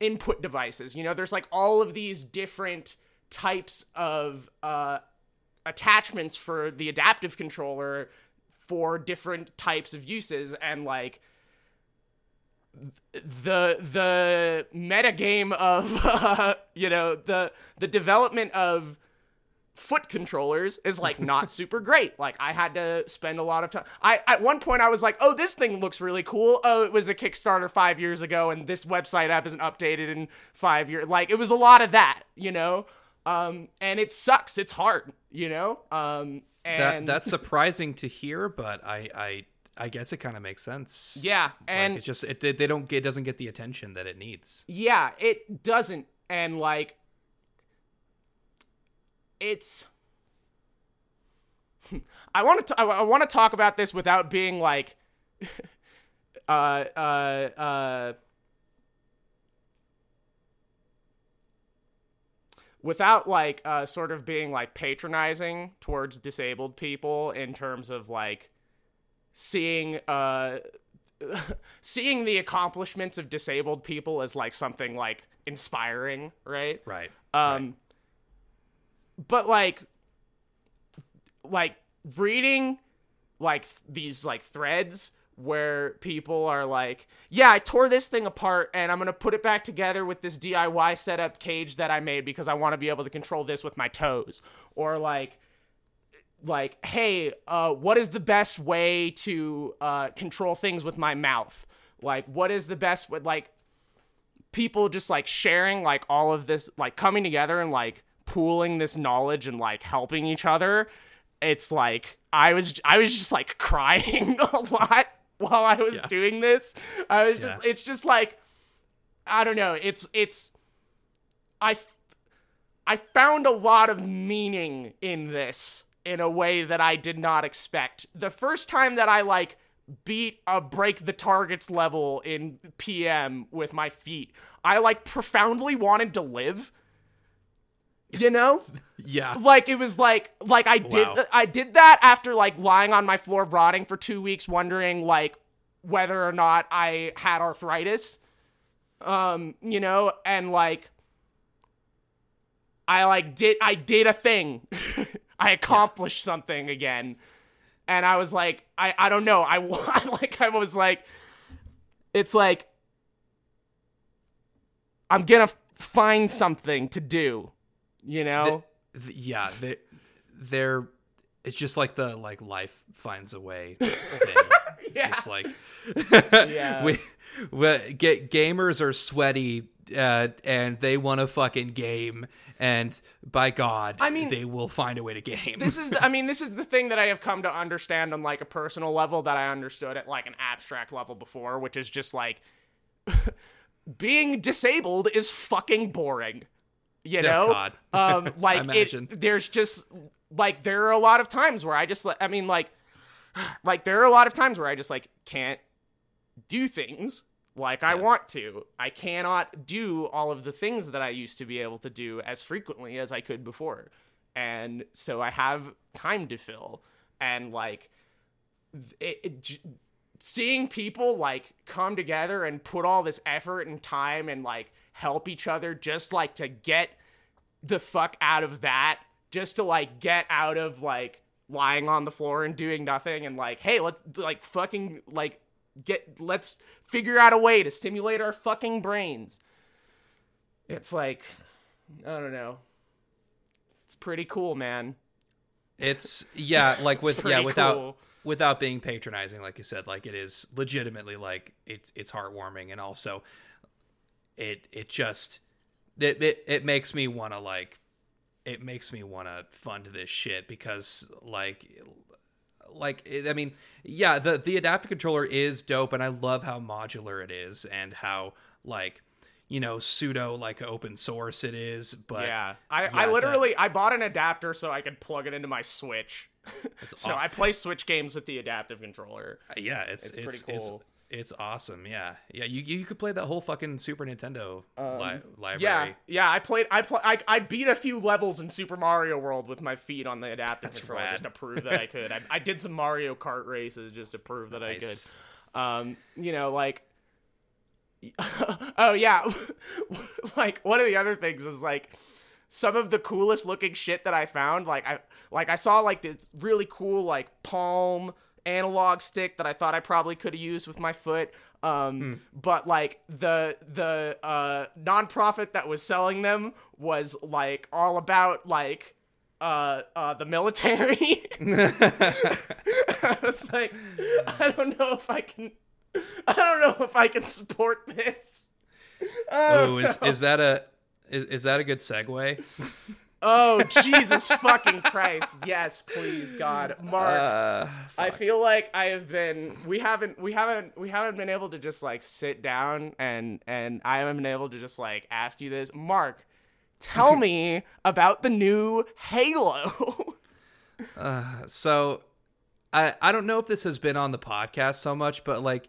input devices. You know there's like all of these different types of uh attachments for the adaptive controller for different types of uses. And like the the meta game of uh, you know the the development of foot controllers is like not super great. Like I had to spend a lot of time. I at one point I was like, "Oh, this thing looks really cool." Oh, it was a Kickstarter 5 years ago and this website app isn't updated in 5 years. Like it was a lot of that, you know? Um and it sucks. It's hard, you know? Um That and that's surprising to hear, but I I I guess it kind of makes sense. yeah, Like, and it's just it they don't get it doesn't get the attention that it needs. Yeah, it doesn't. And like it's I want to I, I want to talk about this without being like uh uh uh without like uh sort of being like patronizing towards disabled people in terms of like seeing uh seeing the accomplishments of disabled people as like something like inspiring, right? Right. Um, but like, like reading like th- these like threads where people are like, yeah, I tore this thing apart and I'm gonna put it back together with this DIY setup cage that I made because I want to be able to control this with my toes, or like. Like, hey, uh, what is the best way to uh, control things with my mouth? Like, what is the best? way Like, people just like sharing like all of this like coming together and like pooling this knowledge and like helping each other it's like i was i was just like crying a lot while i was Yeah. doing this i was just Yeah. it's just like i don't know it's it's i f- i found a lot of meaning in this in a way that i did not expect the first time that i like beat a break the targets level in PM with my feet. I like profoundly wanted to live. You know? Yeah. like it was like like I did Wow. I did that after like lying on my floor rotting for 2 weeks wondering like whether or not I had arthritis. Um, you know, and like I like did I did a thing. I accomplished something again. And I was like I I don't know. I like I was like it's like I'm going to find something to do, you know? Th- yeah, they, they're. It's just like the like life finds a way thing. Yeah. Just like Yeah. we, we get gamers are sweaty uh, and they want to fucking game, and by God, I mean- they will find a way to game. this is the, I mean this is the thing that I have come to understand on like a personal level that I understood at like an abstract level before, which is just like being disabled is fucking boring. You know? God. Um like it there's just like there are a lot of times where I just like I mean like like there are a lot of times where I just like can't do things like I want to. I cannot do all of the things that I used to be able to do as frequently as I could before. And so I have time to fill and like it, it j- seeing people like come together and put all this effort and time and like help each other just like to get the fuck out of that just to like get out of like lying on the floor and doing nothing and like hey let's like fucking like get let's figure out a way to stimulate our fucking brains. It's like i don't know. It's pretty cool man. It's yeah, like with yeah, without cool. without being patronizing, like you said, like it is legitimately like it's it's heartwarming and also it it just it it, it makes me want to like it makes me want to fund this shit because like like it, I mean yeah the the adaptive controller is dope and I love how modular it is and how like you know pseudo like open source it is but yeah. I yeah, i literally i bought an adapter so i could plug it into my switch. So i play switch games with the adaptive controller. Yeah, it's It's it's pretty cool. it's awesome. Yeah, yeah. You you could play that whole fucking Super Nintendo li- library. Um, Yeah, yeah. I played. I pl- I, I beat a few levels in Super Mario World with my feet on the adaptive controller rad. just to prove that I could. I, I did some Mario Kart races just to prove that Nice. I could. Um, you know, like. oh yeah, like one of the other things is like some of the coolest looking shit that I found. Like I like I saw like this really cool like palm analog stick that I thought I probably could have used with my foot. Um, but like the the uh nonprofit that was selling them was like all about like uh uh the military. I was like, I don't know if I can I don't know if I can support this. Oh, is know. is that a is, is that a good segue? Oh Jesus fucking Christ! Yes, please God, Mark. Uh, I feel like I have been. We haven't. We haven't. We haven't been able to just like sit down and and I haven't been able to just like ask you this, Mark. Tell me about the new Halo. so I I don't know if this has been on the podcast so much, but like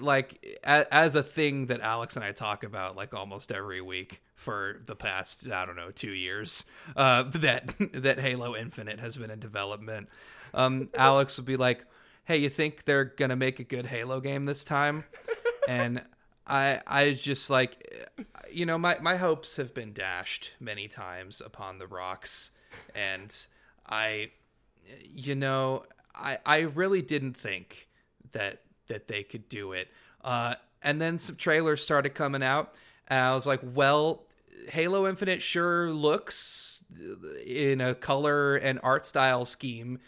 like as a thing that Alex and I talk about like almost every week for the past I don't know two years uh, that that Halo Infinite has been in development. Um, Alex would be like, "Hey, you think they're gonna make a good Halo game this time?" and I I just like, you know, my my hopes have been dashed many times upon the rocks, and I, you know, I I really didn't think that that they could do it. Uh, and then some trailers started coming out, and I was like, well, Halo Infinite sure looks in a color and art style scheme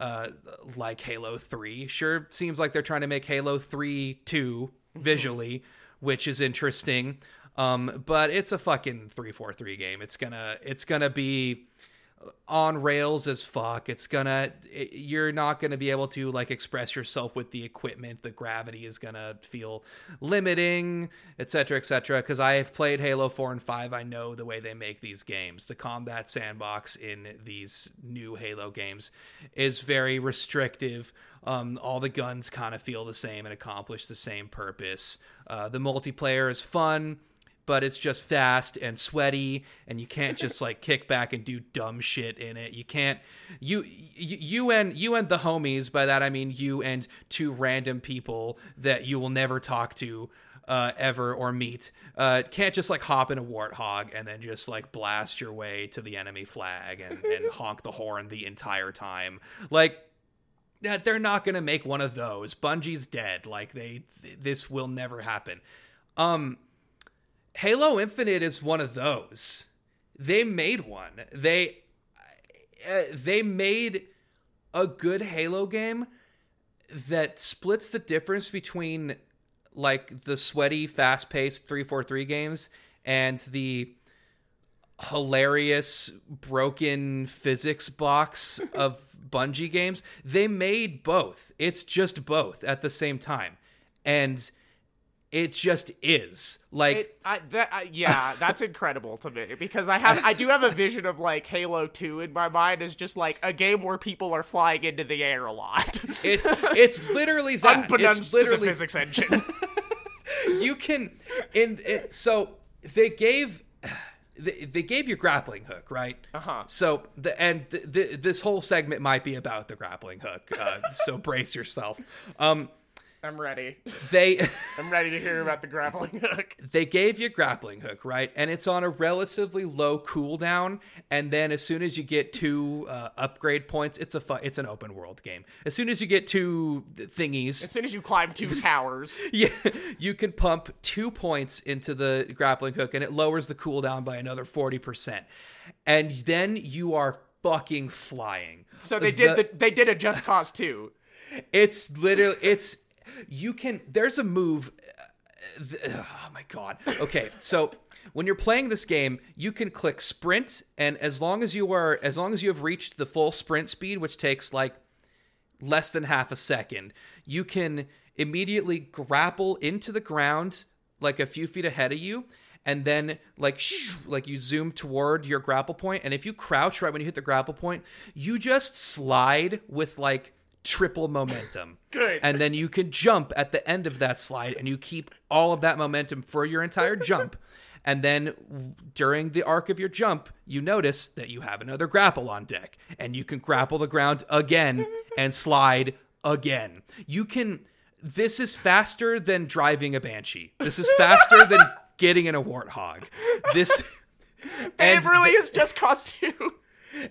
uh, like Halo 3. Sure seems like they're trying to make Halo 3 2 visually, which is interesting. Um, but it's a fucking 343 game. It's gonna it's gonna be on rails as fuck. It's gonna it, you're not gonna be able to like express yourself with the equipment. The gravity is gonna feel limiting, etc., etc. Because I have played Halo Four and Five. I know the way they make these games. The combat sandbox in these new Halo games is very restrictive. Um, all the guns kind of feel the same and accomplish the same purpose. Uh, the multiplayer is fun but it's just fast and sweaty and you can't just like kick back and do dumb shit in it. You can't you you, you and you and the homies by that i mean you and two random people that you will never talk to uh, ever or meet uh, can't just like hop in a warthog and then just like blast your way to the enemy flag and, and honk the horn the entire time. Like that they're not gonna make one of those. Bungie's dead. Like they th- this will never happen. Um Halo Infinite is one of those. They made one. They uh, they made a good Halo game that splits the difference between like the sweaty, fast-paced 343 games and the hilarious broken physics box of Bungie games. They made both. It's just both at the same time. And it just is. Like it, I, that, I, yeah that's incredible to me because i have i do have a vision of like halo 2 in my mind as just like a game where people are flying into the air a lot. It's it's literally that. Unbeknownst it's literally to the physics engine. You can in it so they gave they, they gave you grappling hook right? Uh-huh. So the and the, the, this whole segment might be about the grappling hook uh, so brace yourself. Um I'm ready. They I'm ready to hear about the grappling hook. They gave you grappling hook, right? And it's on a relatively low cooldown. And then as soon as you get two uh, upgrade points, it's a fu- it's an open world game. As soon as you get two thingies, as soon as you climb two towers, yeah, you can pump two points into the grappling hook, and it lowers the cooldown by another forty percent. And then you are fucking flying. So they did the, they did a Just Cause two. It's literally it's you can there's a move uh, oh my god. Okay so when you're playing this game you can click sprint and as long as you are as long as you have reached the full sprint speed which takes like less than half a second you can immediately grapple into the ground like a few feet ahead of you and then like shh, like you zoom toward your grapple point and if you crouch right when you hit the grapple point you just slide with like triple momentum. Good. And then you can jump at the end of that slide and you keep all of that momentum for your entire jump. And then during the arc of your jump, you notice that you have another grapple on deck and you can grapple the ground again and slide again. You can this is faster than driving a banshee. This is faster than getting in a warthog. This it really is just cost you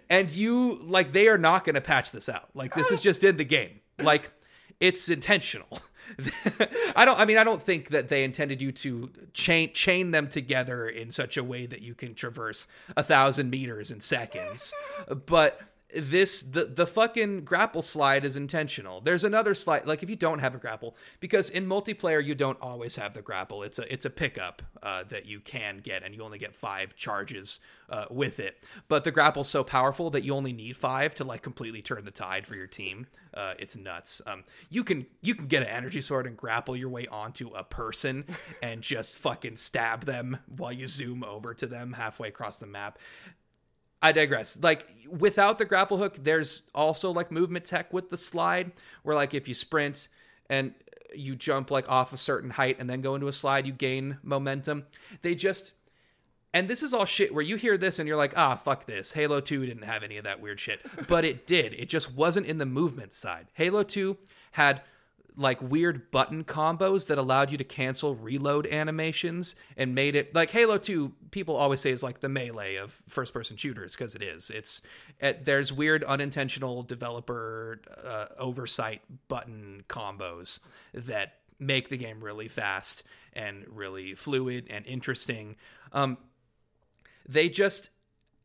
and you like they are not going to patch this out. Like this is just in the game. Like it's intentional. I don't I mean I don't think that they intended you to chain chain them together in such a way that you can traverse a thousand meters in seconds. But this the the fucking grapple slide is intentional. There's another slide like if you don't have a grapple because in multiplayer you don't always have the grapple. It's a it's a pickup uh, that you can get and you only get five charges uh, with it. But the grapple's so powerful that you only need five to like completely turn the tide for your team. Uh, it's nuts. Um, you can you can get an energy sword and grapple your way onto a person and just fucking stab them while you zoom over to them halfway across the map. I digress. Like without the grapple hook, there's also like movement tech with the slide, where like if you sprint and you jump like off a certain height and then go into a slide, you gain momentum. They just and this is all shit where you hear this and you're like, ah, fuck this. Halo 2 didn't have any of that weird shit. But it did. It just wasn't in the movement side. Halo 2 had like weird button combos that allowed you to cancel reload animations and made it like Halo 2 people always say is like the melee of first person shooters because it is. It's it, there's weird unintentional developer uh, oversight button combos that make the game really fast and really fluid and interesting. Um, they just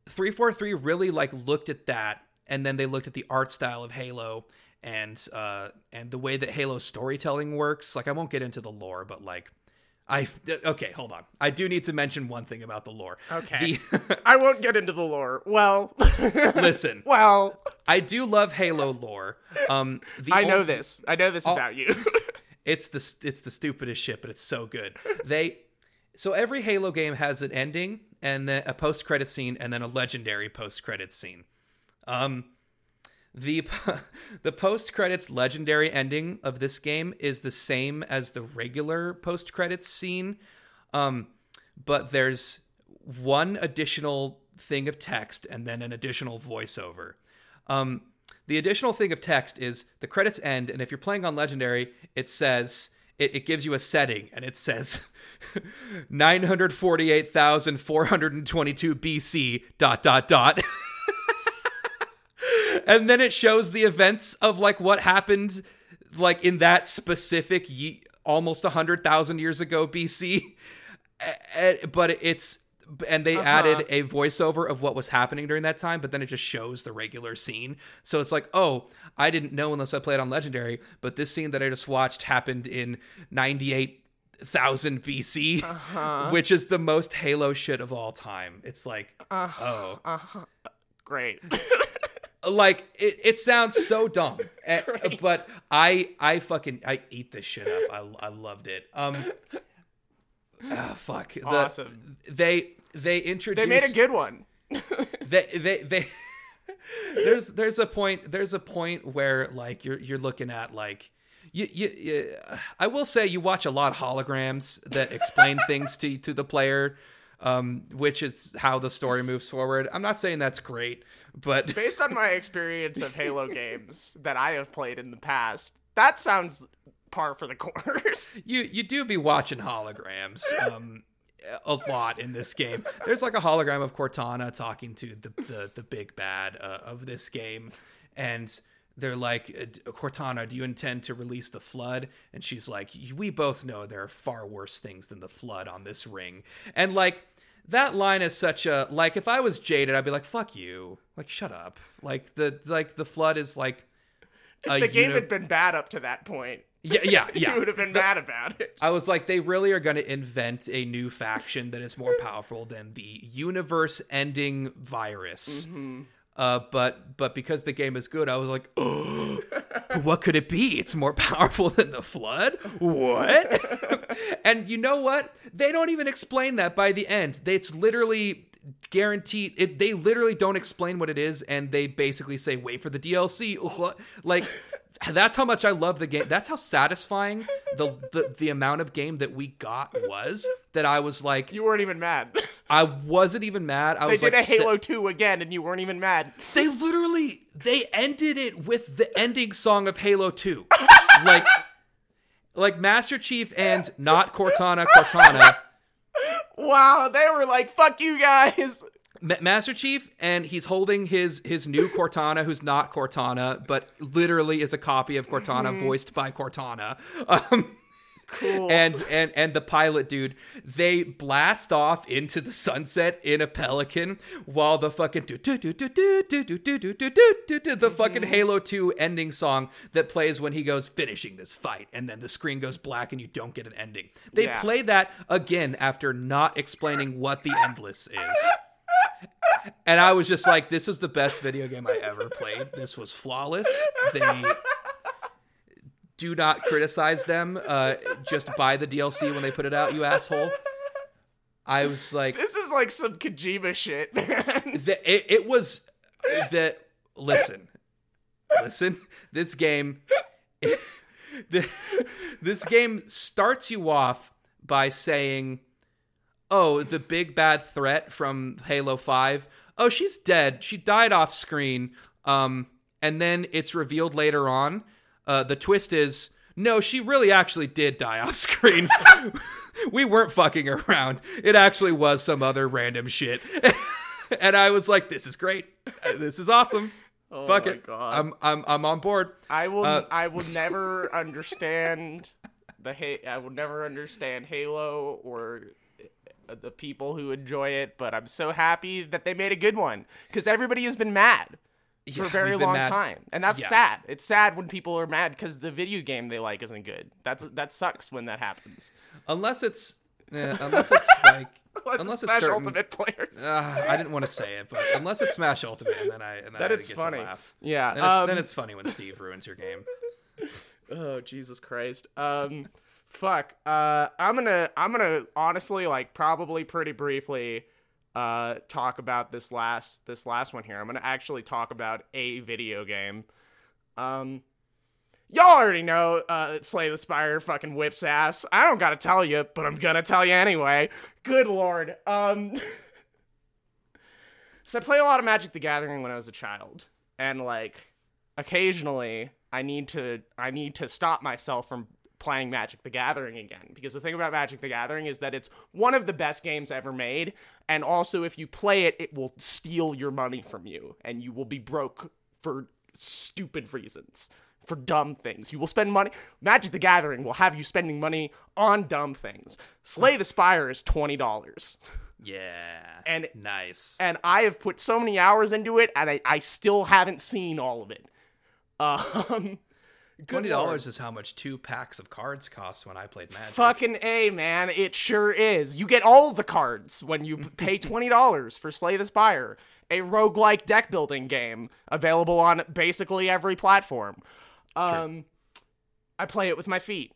343 really like looked at that and then they looked at the art style of Halo and uh and the way that Halo storytelling works. Like I won't get into the lore, but like I okay, hold on. I do need to mention one thing about the lore. Okay. The, I won't get into the lore. Well, listen. well, I do love Halo lore. Um the I know this. I know this about you. It's the it's the stupidest shit, but it's so good. They so every Halo game has an ending and then a post credit scene and then a legendary post credit scene. Um the the post credits legendary ending of this game is the same as the regular post credits scene. Um but there's one additional thing of text and then an additional voiceover. Um the additional thing of text is the credits end, and if you're playing on Legendary, it says it, it gives you a setting, and it says 948,422 BC dot dot dot. and then it shows the events of like what happened like in that specific ye- almost 100,000 years ago BC. But it's and they uh-huh. added a voiceover of what was happening during that time, but then it just shows the regular scene. So it's like, oh, I didn't know unless I played on Legendary, but this scene that I just watched happened in 98,000 BC, uh-huh. which is the most Halo shit of all time. It's like, uh-oh Great. like it, it sounds so dumb, Eh, but I I fucking I eat this shit up. I I loved it. Um, ah, fuck. The- Awesome. They they introduced. They made a good one. they they they there's there's a point there's a point where like you're you're looking at like you, you, you I will say you watch a lot of holograms that explain things to to the player um which is how the story moves forward. I'm not saying that's great, but Based on my experience of Halo games that I have played in the past, that sounds par for the course. you you do be watching holograms um a lot in this game. There's like a hologram of Cortana talking to the the, the big bad uh, of this game, and they're like, uh, Cortana, do you intend to release the flood? And she's like, we both know there are far worse things than the flood on this ring. And like that line is such a like if I was jaded, I'd be like, fuck you, like shut up. Like the like the flood is like the game uni- had been bad up to that point. yeah yeah yeah. You would have been mad about it. I was like, they really are going to invent a new faction that is more powerful than the universe-ending virus. Mm-hmm. Uh, but but because the game is good, I was like, what could it be? It's more powerful than the flood. What? and you know what? They don't even explain that by the end. They, it's literally guaranteed. It, they literally don't explain what it is, and they basically say, "Wait for the DLC." Like that's how much I love the game. That's how satisfying the, the the amount of game that we got was. That I was like, You weren't even mad. I wasn't even mad. I They was did like, a Halo 2 again and you weren't even mad. they literally they ended it with the ending song of Halo 2. like like Master Chief and not Cortana Cortana. Wow, they were like, fuck you guys. Ma- Master Chief and he's holding his his new Cortana who's not Cortana but literally is a copy of Cortana voiced by Cortana. Um Cool. and and and the pilot dude they blast off into the sunset in a pelican while the fucking do do do do do do do do do do do do the fucking Halo 2 ending song that plays when he goes finishing this fight and then the screen goes black and you don't get an ending. They Yeah. play that again after not explaining what the endless is. And I was just like, this was the best video game I ever played. This was flawless. They do not criticize them. Uh, just buy the DLC when they put it out, you asshole. I was like, this is like some Kojima shit, man. the, it, it was that. listen, listen. This game, the, this game starts you off by saying, oh, the big bad threat from Halo 5. Oh, she's dead. She died off screen. Um, and then it's revealed later on. Uh, the twist is no, she really actually did die off screen. we weren't fucking around. It actually was some other random shit. and I was like, this is great. This is awesome. Oh Fuck it. God. I'm I'm I'm on board. I will. Uh, I will never understand the. Ha- I will never understand Halo or uh, the people who enjoy it. But I'm so happy that they made a good one because everybody has been mad for a very long mad. time, and that's Yeah. sad. It's sad when people are mad because the video game they like isn't good. That's that sucks when that happens. Unless it's yeah, unless it's like unless it's Smash certain Ultimate players. uh, I didn't want to say it, but unless it's Smash Ultimate, and then I and then I it's get funny. To laugh. Yeah. Then it's, um, then it's funny when Steve ruins your game. Oh Jesus Christ. Um fuck. Uh I'm to I'm to honestly like probably pretty briefly uh talk about this last this last one here. I'm to actually talk about a video game. Um Y'all already know uh, Slay the Spire fucking whips ass. I don't gotta tell you, but I'm gonna tell you anyway. Good lord. Um, so I play a lot of Magic the Gathering when I was a child, and like occasionally I need to I need to stop myself from playing Magic the Gathering again because the thing about Magic the Gathering is that it's one of the best games ever made and also if you play it it will steal your money from you and you will be broke for stupid reasons for dumb things. You will spend money Magic the Gathering will have you spending money on dumb things. Slay the Spire is $20 Yeah, And- nice. and I have put so many hours into it, and I, I still haven't seen all of it. Um, good Twenty dollars is how much two packs of cards cost when I played Magic. Fucking a man, it sure is. You get all the cards when you pay twenty dollars for Slay the Spire, a roguelike deck building game available on basically every platform. Um, I play it with my feet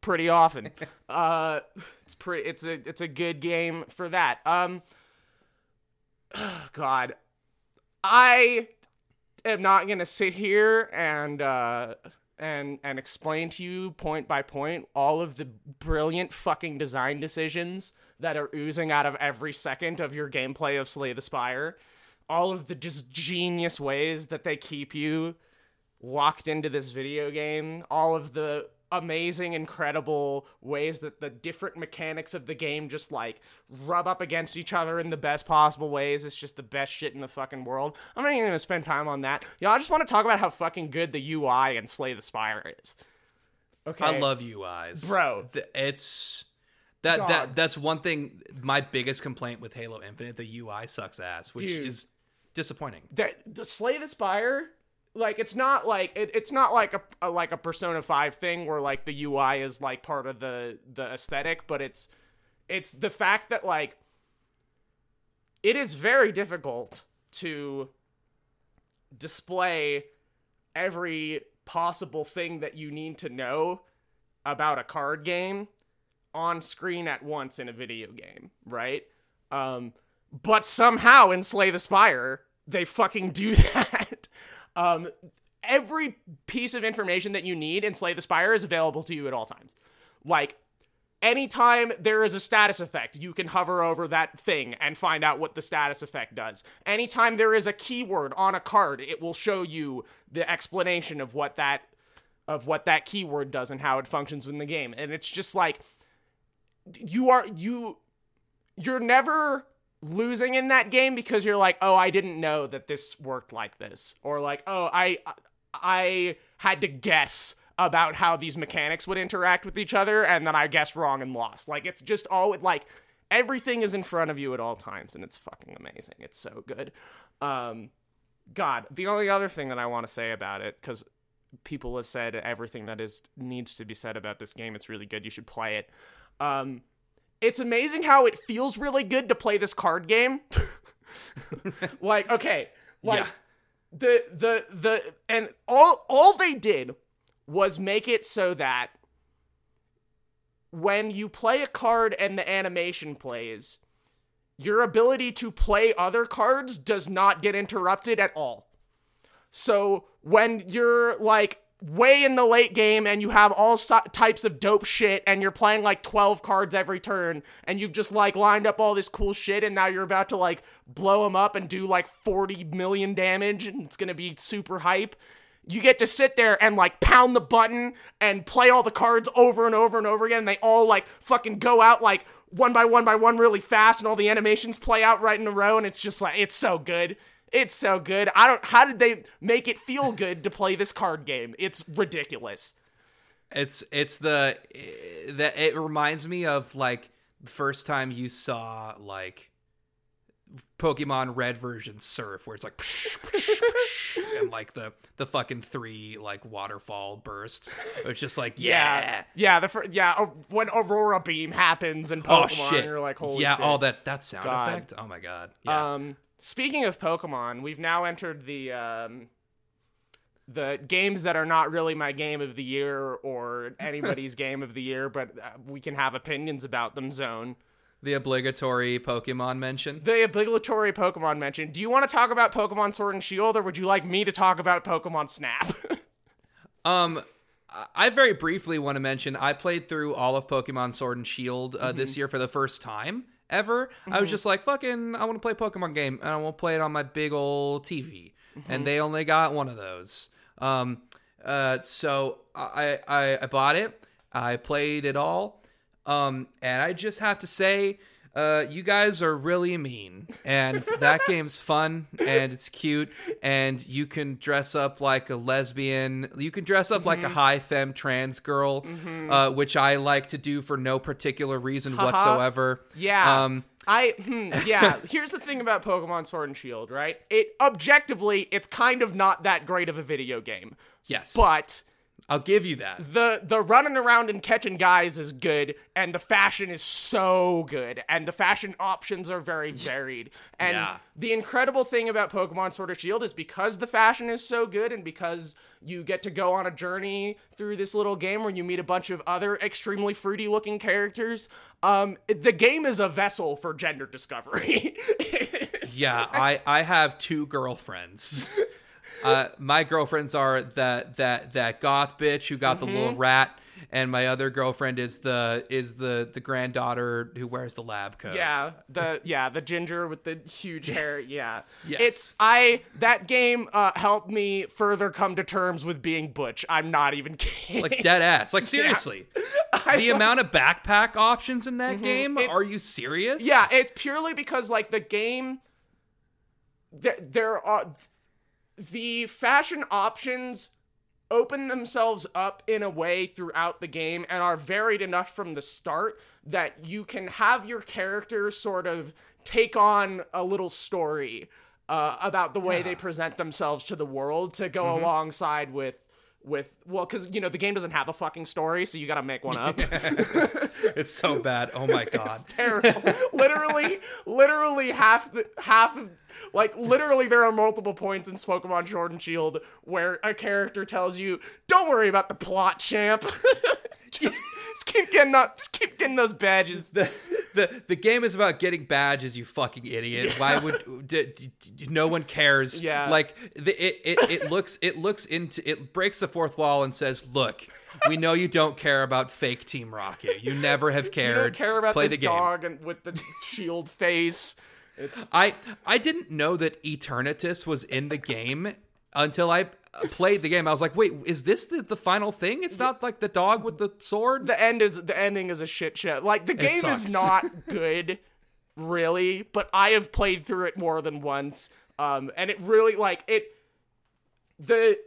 pretty often. uh, it's pretty. It's a it's a good game for that. Um, God, I am not gonna sit here and uh and and explain to you point by point all of the brilliant fucking design decisions that are oozing out of every second of your gameplay of Slay the Spire. All of the just genius ways that they keep you locked into this video game, all of the amazing, incredible ways that the different mechanics of the game just like rub up against each other in the best possible ways. It's just the best shit in the fucking world. I'm not even gonna spend time on that. Y'all I just want to talk about how fucking good the UI and Slay the Spire is. Okay. I love UIs, Bro. It's that God. that that's one thing. My biggest complaint with Halo Infinite, the UI sucks ass, which Dude. is disappointing. the, the Slay the Spire, like it's not like it, it's not like a, a like a Persona Five thing where like the UI is like part of the the aesthetic, but it's it's the fact that like it is very difficult to display every possible thing that you need to know about a card game on screen at once in a video game, right? Um, but somehow in Slay the Spire, they fucking do that. Um, every piece of information that you need in Slay the Spire is available to you at all times. Like, anytime there is a status effect, you can hover over that thing and find out what the status effect does. Anytime there is a keyword on a card, it will show you the explanation of what that of what that keyword does and how it functions in the game. And it's just like you are you you're never losing in that game because you're like, "Oh, I didn't know that this worked like this." Or like, "Oh, I I had to guess about how these mechanics would interact with each other and then I guessed wrong and lost." Like it's just all like everything is in front of you at all times and it's fucking amazing. It's so good. Um God, the only other thing that I want to say about it cuz people have said everything that is needs to be said about this game. It's really good. You should play it. Um it's amazing how it feels really good to play this card game. like, okay, like Yeah. the the the and all all they did was make it so that when you play a card and the animation plays, your ability to play other cards does not get interrupted at all. So when you're like way in the late game and you have all so- types of dope shit and you're playing like 12 cards every turn and you've just like lined up all this cool shit and now you're about to like blow them up and do like 40 million damage and it's going to be super hype. You get to sit there and like pound the button and play all the cards over and over and over again. And they all like fucking go out like one by one by one really fast and all the animations play out right in a row and it's just like it's so good. It's so good. I don't. How did they make it feel good to play this card game? It's ridiculous. It's it's the that it reminds me of like the first time you saw like Pokemon Red version Surf, where it's like and like the the fucking three like waterfall bursts. It's just like yeah, Yeah, yeah. The fir- yeah uh, when Aurora Beam happens in Pokemon, oh shit, you're like holy yeah, shit. all that that sound God. effect. Oh my god, yeah. Um, speaking of Pokemon, we've now entered the um, the games that are not really my game of the year or anybody's game of the year, but uh, we can have opinions about them. Zone the obligatory Pokemon mention. the obligatory Pokemon mention. Do you want to talk about Pokemon Sword and Shield, or would you like me to talk about Pokemon Snap? Um, I- very briefly want to mention I played through all of Pokemon Sword and Shield uh, Mm-hmm. this year for the first time ever. I was just like, fucking, I want to play a Pokemon game and I want to play it on my big old TV. Mm-hmm. And they only got one of those. Um, uh, so I, I, I bought it. I played it all. Um, and I just have to say, uh, you guys are really mean, and that game's fun and it's cute, and you can dress up like a lesbian. You can dress up like a high femme trans girl, uh, which I like to do for no particular reason whatsoever. Yeah. Um, I hmm, yeah. Here's the thing about Pokemon Sword and Shield, right? It objectively, it's kind of not that great of a video game, yes, but I'll give you that. the the running around and catching guys is good, and the fashion is so good, and the fashion options are very varied. And Yeah. the incredible thing about Pokemon Sword and Shield is because the fashion is so good, and because you get to go on a journey through this little game where you meet a bunch of other extremely fruity looking characters. Um, the game is a vessel for gender discovery. Yeah, I I have two girlfriends. Uh, my girlfriends are that that that goth bitch who got the Mm-hmm. little rat, and my other girlfriend is the is the the granddaughter who wears the lab coat. Yeah, the yeah the ginger with the huge hair. Yeah, Yes. it's I that game uh, helped me further come to terms with being butch. I'm not even kidding. like dead ass. Like seriously, the amount of backpack options in that game. Mm-hmm. It's- Are you serious? yeah, it's purely because like the game. There, there are the fashion options open themselves up in a way throughout the game and are varied enough from the start that you can have your characters sort of take on a little story uh, about the way they present themselves to the world to go alongside with with well because you know the game doesn't have a fucking story so you gotta make one up it's so bad. Oh my god. terrible. literally, literally half the half of like literally there are multiple points in Pokemon Sword and Shield where a character tells you, "Don't worry about the plot, champ. just keep getting up. Just keep getting those badges." the, the the game is about getting badges, you fucking idiot. Why would d- d- d- no one cares? Yeah. like the, it, it it looks it looks into it breaks the fourth wall and says, "Look, we know you don't care about fake Team Rocket. You never have You cared. don't care about Play this the game." dog and with the shield face. It's I I didn't know that Eternatus was in the game until I played the game. I was like, wait, is this the, the final thing? It's not like the dog with the sword. the end is the ending is a shit show. Like the game is not good, really. But I have played through it more than once, um, and it really like it. The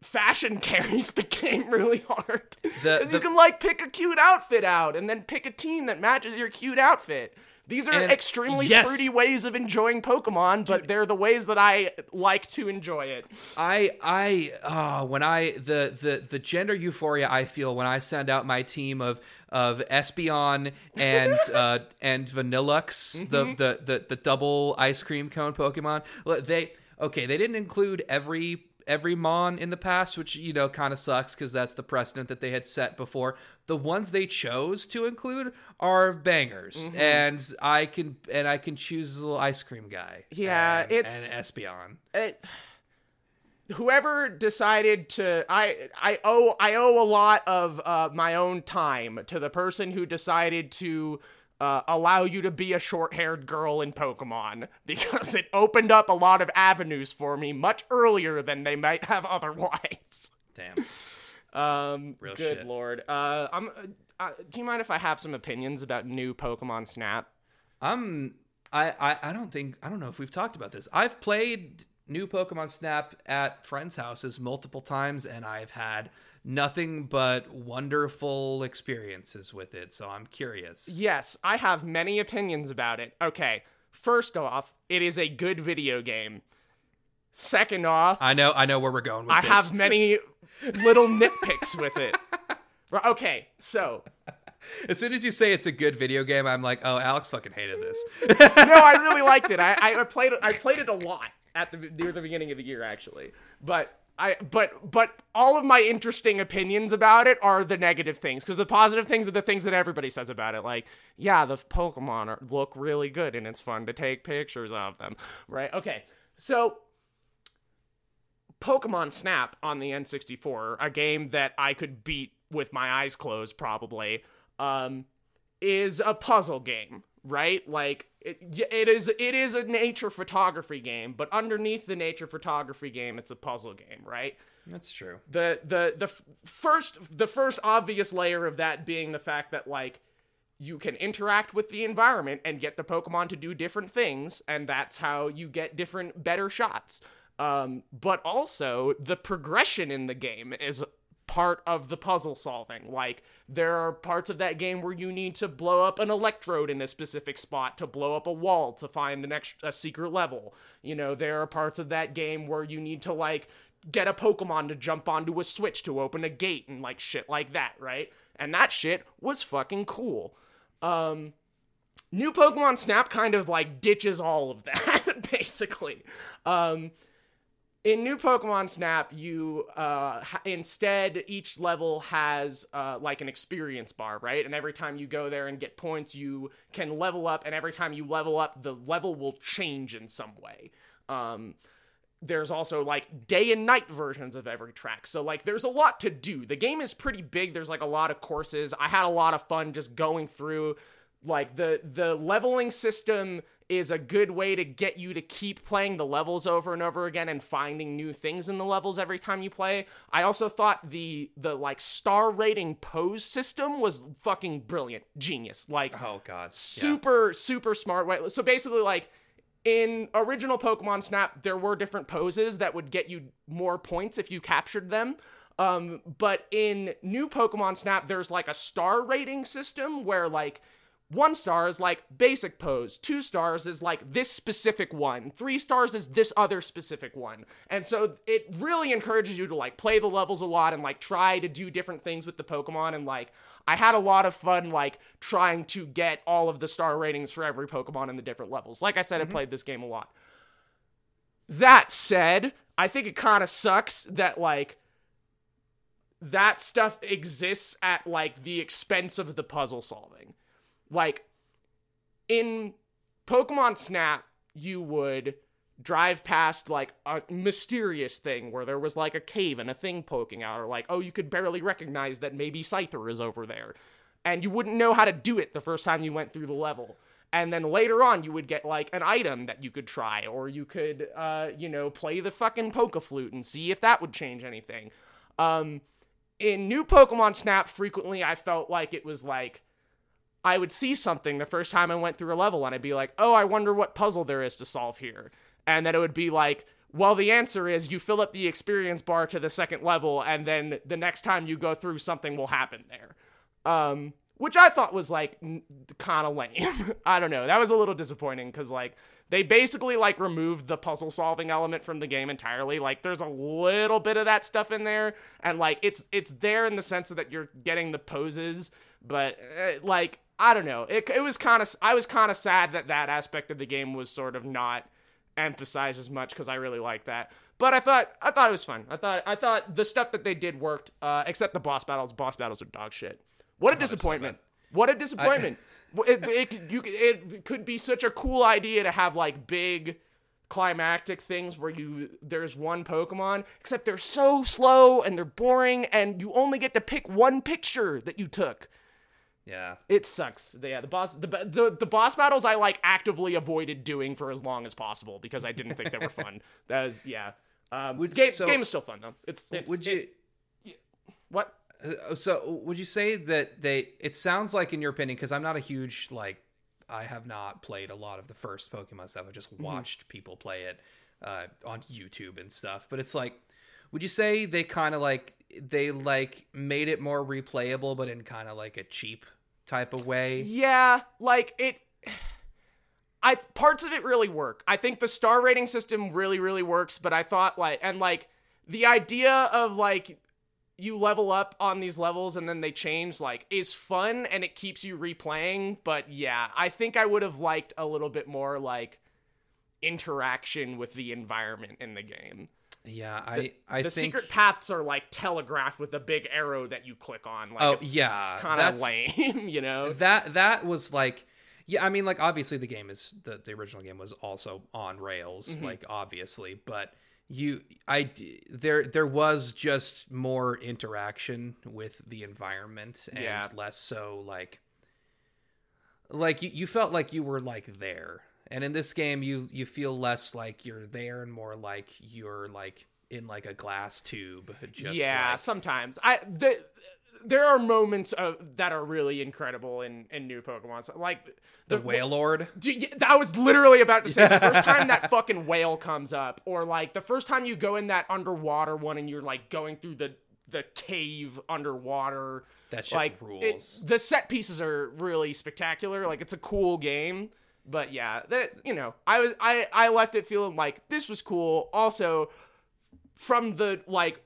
fashion carries the game really hard The- because you can like pick a cute outfit out and then pick a team that matches your cute outfit. These are And- extremely yes. fruity ways of enjoying Pokemon, but they're the ways that I like to enjoy it. I I uh, when I the the the gender euphoria I feel when I send out my team of of Espeon and uh, and Vanilluxe, the, the the the double ice cream cone Pokemon. They okay, they didn't include every every mon in the past which you know kind of sucks because that's the precedent that they had set before. The ones they chose to include are bangers. And i can and i can choose the little ice cream guy. Yeah, and, it's- and espeon. it whoever decided to I I owe I owe a lot of uh, my own time to the person who decided to uh, allow you to be a short-haired girl in Pokemon because it opened up a lot of avenues for me much earlier than they might have otherwise. Damn. Um, Real good shit. lord. Uh, I'm. Uh, do you mind if I have some opinions about new Pokemon Snap? I'm I, I I don't think I don't know if we've talked about this. I've played new Pokemon Snap at friends' houses multiple times and I've had nothing but wonderful experiences with it. So I'm curious. Yes, I have many opinions about it. Okay, first off, it is a good video game. Second off, I know I know where we're going with this. I this. have many little nitpicks with it. Okay, so As soon as you say it's a good video game, I'm like, oh, Alex fucking hated this. no, I really liked it. I, I played it. I played it a lot at the near the beginning of the year, actually. But I but but all of my interesting opinions about it are the negative things because the positive things are the things that everybody says about it. Like, yeah, the Pokemon are, look really good and it's fun to take pictures of them. Right? Okay, so. Pokemon Snap on the N64, a game that I could beat with my eyes closed probably, um, is a puzzle game, right? Like it, it is it is a nature photography game, but underneath the nature photography game, it's a puzzle game, right? That's true. The the the f- first the first obvious layer of that being the fact that like you can interact with the environment and get the Pokemon to do different things, and that's how you get different better shots. Um, but also the progression in the game is part of the puzzle solving. Like there are parts of that game where you need to blow up an electrode in a specific spot to blow up a wall to find an extra a secret level. You know, there are parts of that game where you need to like get a Pokemon to jump onto a switch to open a gate and like shit like that, right? And that shit was fucking cool. Um New Pokemon Snap kind of like ditches all of that basically. Um in new Pokemon Snap, you uh, instead each level has uh, like an experience bar, right? And every time you go there and get points, you can level up. And every time you level up, the level will change in some way. Um, there's also like day and night versions of every track. So like there's a lot to do. The game is pretty big. There's like a lot of courses. I had a lot of fun just going through like the the leveling system is a good way to get you to keep playing the levels over and over again and finding new things in the levels every time you play. I also thought the the like star rating pose system was fucking brilliant, genius. Like Oh god. Yeah. super super smart way. So basically like in original Pokemon Snap, there were different poses that would get you more points if you captured them. Um, but in new Pokemon Snap, there's like a star rating system where like one star is like basic pose, two stars is like this specific one, three stars is this other specific one. And so it really encourages you to like play the levels a lot and like try to do different things with the Pokemon. And like I had a lot of fun like trying to get all of the star ratings for every Pokemon in the different levels. Like I said, I mm-hmm. played this game a lot. That said, I think it kind of sucks that like that stuff exists at like the expense of the puzzle solving. Like in Pokemon Snap, you would drive past like a mysterious thing where there was like a cave and a thing poking out, or like, oh, you could barely recognize that maybe Scyther is over there. And you wouldn't know how to do it the first time you went through the level. And then later on, you would get like an item that you could try, or you could, uh, you know, play the fucking Poke Flute and see if that would change anything. Um, in new Pokemon Snap, frequently I felt like it was like I would see something the first time I went through a level and I'd be like, oh, I wonder what puzzle there is to solve here. And then it would be like, well, the answer is you fill up the experience bar to the second level, and then the next time you go through, something will happen there. Um, which I thought was like kind of lame. I don't know. That was a little disappointing because like they basically like removed the puzzle solving element from the game entirely. Like there's a little bit of that stuff in there, and like it's it's there in the sense that you're getting the poses, but uh, like I don't know. It it was kind of I was kind of sad that that aspect of the game was sort of not emphasized as much because I really like that. But I thought I thought it was fun. I thought I thought the stuff that they did worked, uh, except the boss battles. Boss battles are dog shit. What a disappointment! What a disappointment! it, it, you, it could be such a cool idea to have like big climactic things where you there's one Pokemon, except they're so slow and they're boring, and you only get to pick one picture that you took. Yeah. It sucks. Yeah, the boss the the, the boss battles I like actively avoided doing for as long as possible because I didn't think they were fun. That was yeah. Um, Would- game, so- game is still fun though. It's, it's Would you? what? Uh, So would you say that they? It sounds like, in your opinion, because I'm not a huge like, I have not played a lot of the first Pokemon stuff. I've just watched people play it uh, on YouTube and stuff. But it's like, would you say they kind of like they like made it more replayable, but in kind of like a cheap type of way? Yeah, like it. I parts of it really work. I think the star rating system really really works, but I thought like and like the idea of like you level up on these levels and then they change like is fun and it keeps you replaying, but yeah, I think I would have liked a little bit more like interaction with the environment in the game. Yeah, I I the think secret paths are like telegraphed with a big arrow that you click on. Like Oh, it's, yeah, kind of lame, you know. that that was like yeah i mean like obviously the game is the, the original game was also on rails Mm-hmm. like obviously but you i there there was just more interaction with the environment and Yeah. less so like like you, you felt like you were like there and in this game you you feel less like you're there and more like you're like in like a glass tube just yeah, like, sometimes I the, there are moments of that are really incredible in in new Pokemon. So, like the whale lord I was literally about to say the first time that fucking whale comes up, or like the first time you go in that underwater one and you're like going through the the cave underwater. That shit like rules. it- the set pieces are really spectacular. Like it's a cool game, but yeah, that you know, I was I I left it feeling like this was cool. Also, from the like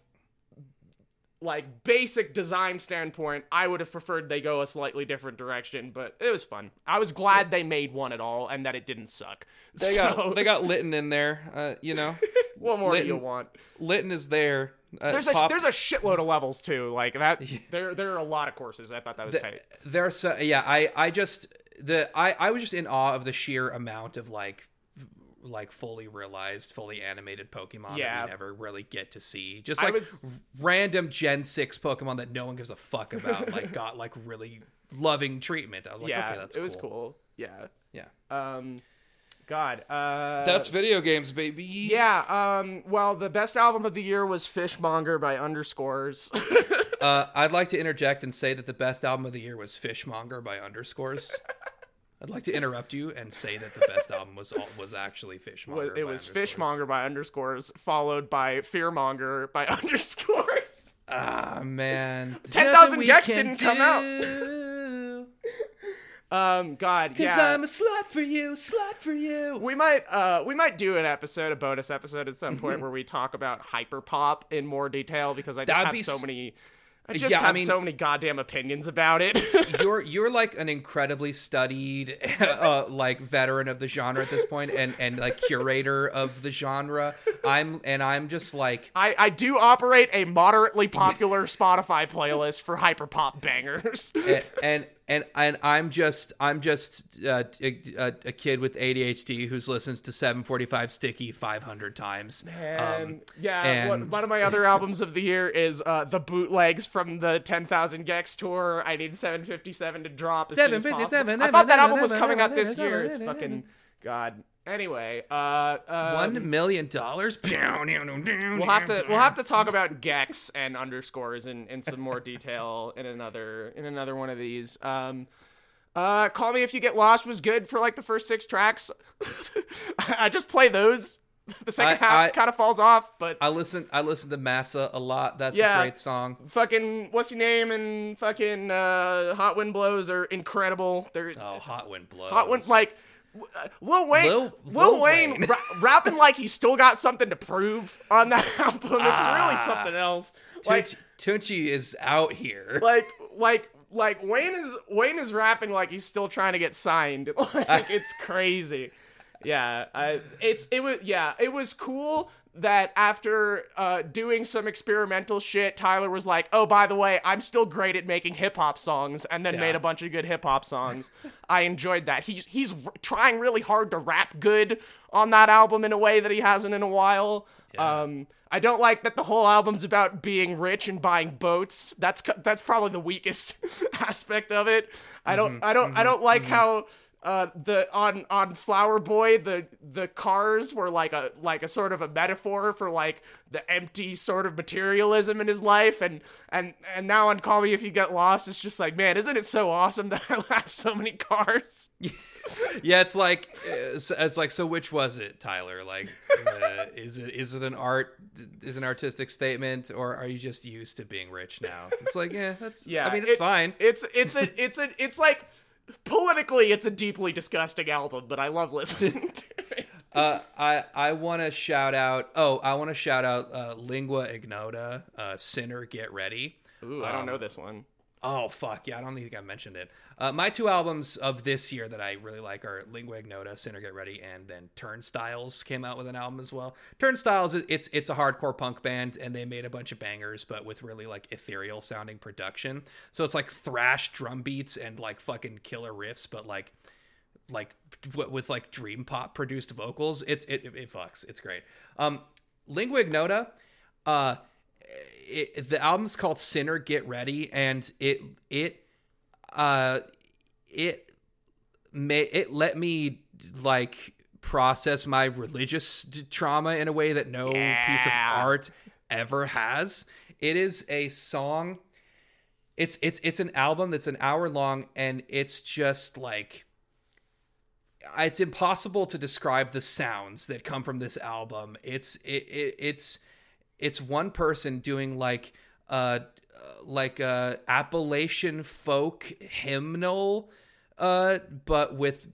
like basic design standpoint, I would have preferred they go a slightly different direction, but it was fun. I was glad they made one at all and that it didn't suck. they so, got they got Litten in there you know you know what more do you want? Litten is there. Uh, There's a Pop- there's a shitload of levels too. Like that, there there are a lot of courses. I thought that was tight. there are so yeah. I I just the I I was just in awe of the sheer amount of like like fully realized, fully animated Pokemon Yeah. that we never really get to see. Just like was- random Gen six Pokemon that no one gives a fuck about. like got like really loving treatment. I was like, yeah, okay, that's cool. it was cool. cool. Yeah. Yeah, Um, God. Uh, that's video games, baby. yeah. Um. Well, the best album of the year was Fishmonger by Underscores. Uh, I'd like to interject and say that the best album of the year was Fishmonger by Underscores. I'd like to interrupt you and say that the best album was was actually Fishmonger. It was. Fishmonger by Underscores, followed by Fearmonger by Underscores. Ah man, 10,000 Nothing gecs didn't come out. Um. God. Cause Yeah. I'm a slut for you, slut for you. we might uh we might do an episode, a bonus episode at some Mm-hmm. point where we talk about hyperpop in more detail because I just That'd have so s- many I just Yeah, I have mean- so many goddamn opinions about it. You're you're like an incredibly studied, uh, like veteran of the genre at this point, and and like curator of the genre. I'm and I'm just like I, I do operate a moderately popular Spotify playlist for hyperpop bangers. and and and, and I'm just I'm just uh, a, a, kid with ADHD who's listened to 745 Sticky 500 times. And Um, yeah, one, and- one of my other albums of the year is uh, the bootlegs from the 10,000 gecs tour. I need 757 to drop as soon as possible. 757, I thought that album was coming out this year. It's fucking god. Anyway, uh, um, One million dollars. we'll have to we'll have to talk about gecs and underscores in, in some more detail in another in another one of these. Um, uh, Call Me If You Get Lost was good for like the first six tracks. I just play those. The second I- half kind of falls off, but I listen. I listen to Massa a lot. That's Yeah. a great song. fucking what's your name and fucking uh, Hot Wind Blows are incredible. They're Oh, Hot Wind blows. Hot Wind like Lil Wayne. Lil- Lil, Lil Wayne, Wayne. ra- rapping like he's still got something to prove on that album. It's really ah. something else. Like Tunechi, Tunechi is out here. like like like Wayne is Wayne is rapping like he's still trying to get signed. Like it's crazy. yeah, I, it's it was yeah, it was cool that after uh, doing some experimental shit, Tyler was like, "Oh, by the way, I'm still great at making hip hop songs," and then Yeah. made a bunch of good hip hop songs. I enjoyed that. He's he's r- trying really hard to rap good on that album in a way that he hasn't in a while. Um, I don't like that the whole album's about being rich and buying boats. That's that's probably the weakest aspect of it. I don't I don't I don't like how uh the on on Flower Boy the the cars were like a like a sort of a metaphor for like the empty sort of materialism in his life and and and now on Call Me If You Get Lost it's just like man isn't it so awesome that I have so many cars Yeah, it's like it's like so. Which was it, Tyler? Like, uh, is it is it an art is an artistic statement, or are you just used to being rich now? It's like, yeah, that's yeah I mean, it's it- fine. it's it's a it's a it's like politically it's a deeply disgusting album but I love listening to it Uh, I I want to shout out. Oh, I want to shout out uh, Lingua Ignota, uh, Sinner Get Ready. Ooh I don't know this one Oh fuck yeah! I don't think I mentioned it. Uh, my two albums of this year that I really like are Lingua Ignota, Sinner Get Ready, and then Turnstiles came out with an album as well. Turnstiles, it's it's a hardcore punk band, and they made a bunch of bangers, but with really like ethereal sounding production. So it's like thrash drum beats and like fucking killer riffs, but like like with like dream pop produced vocals. It's it it fucks. It's great. Um, Lingua Ignota, uh, it, the album's called Sinner Get Ready, and it it uh it may it let me like process my religious d- trauma in a way that no piece of art ever has. It is a song. It's it's it's an album that's an hour long, and it's just like it's impossible to describe the sounds that come from this album. It's it, it it's it's one person doing like uh like a Appalachian folk hymnal uh but with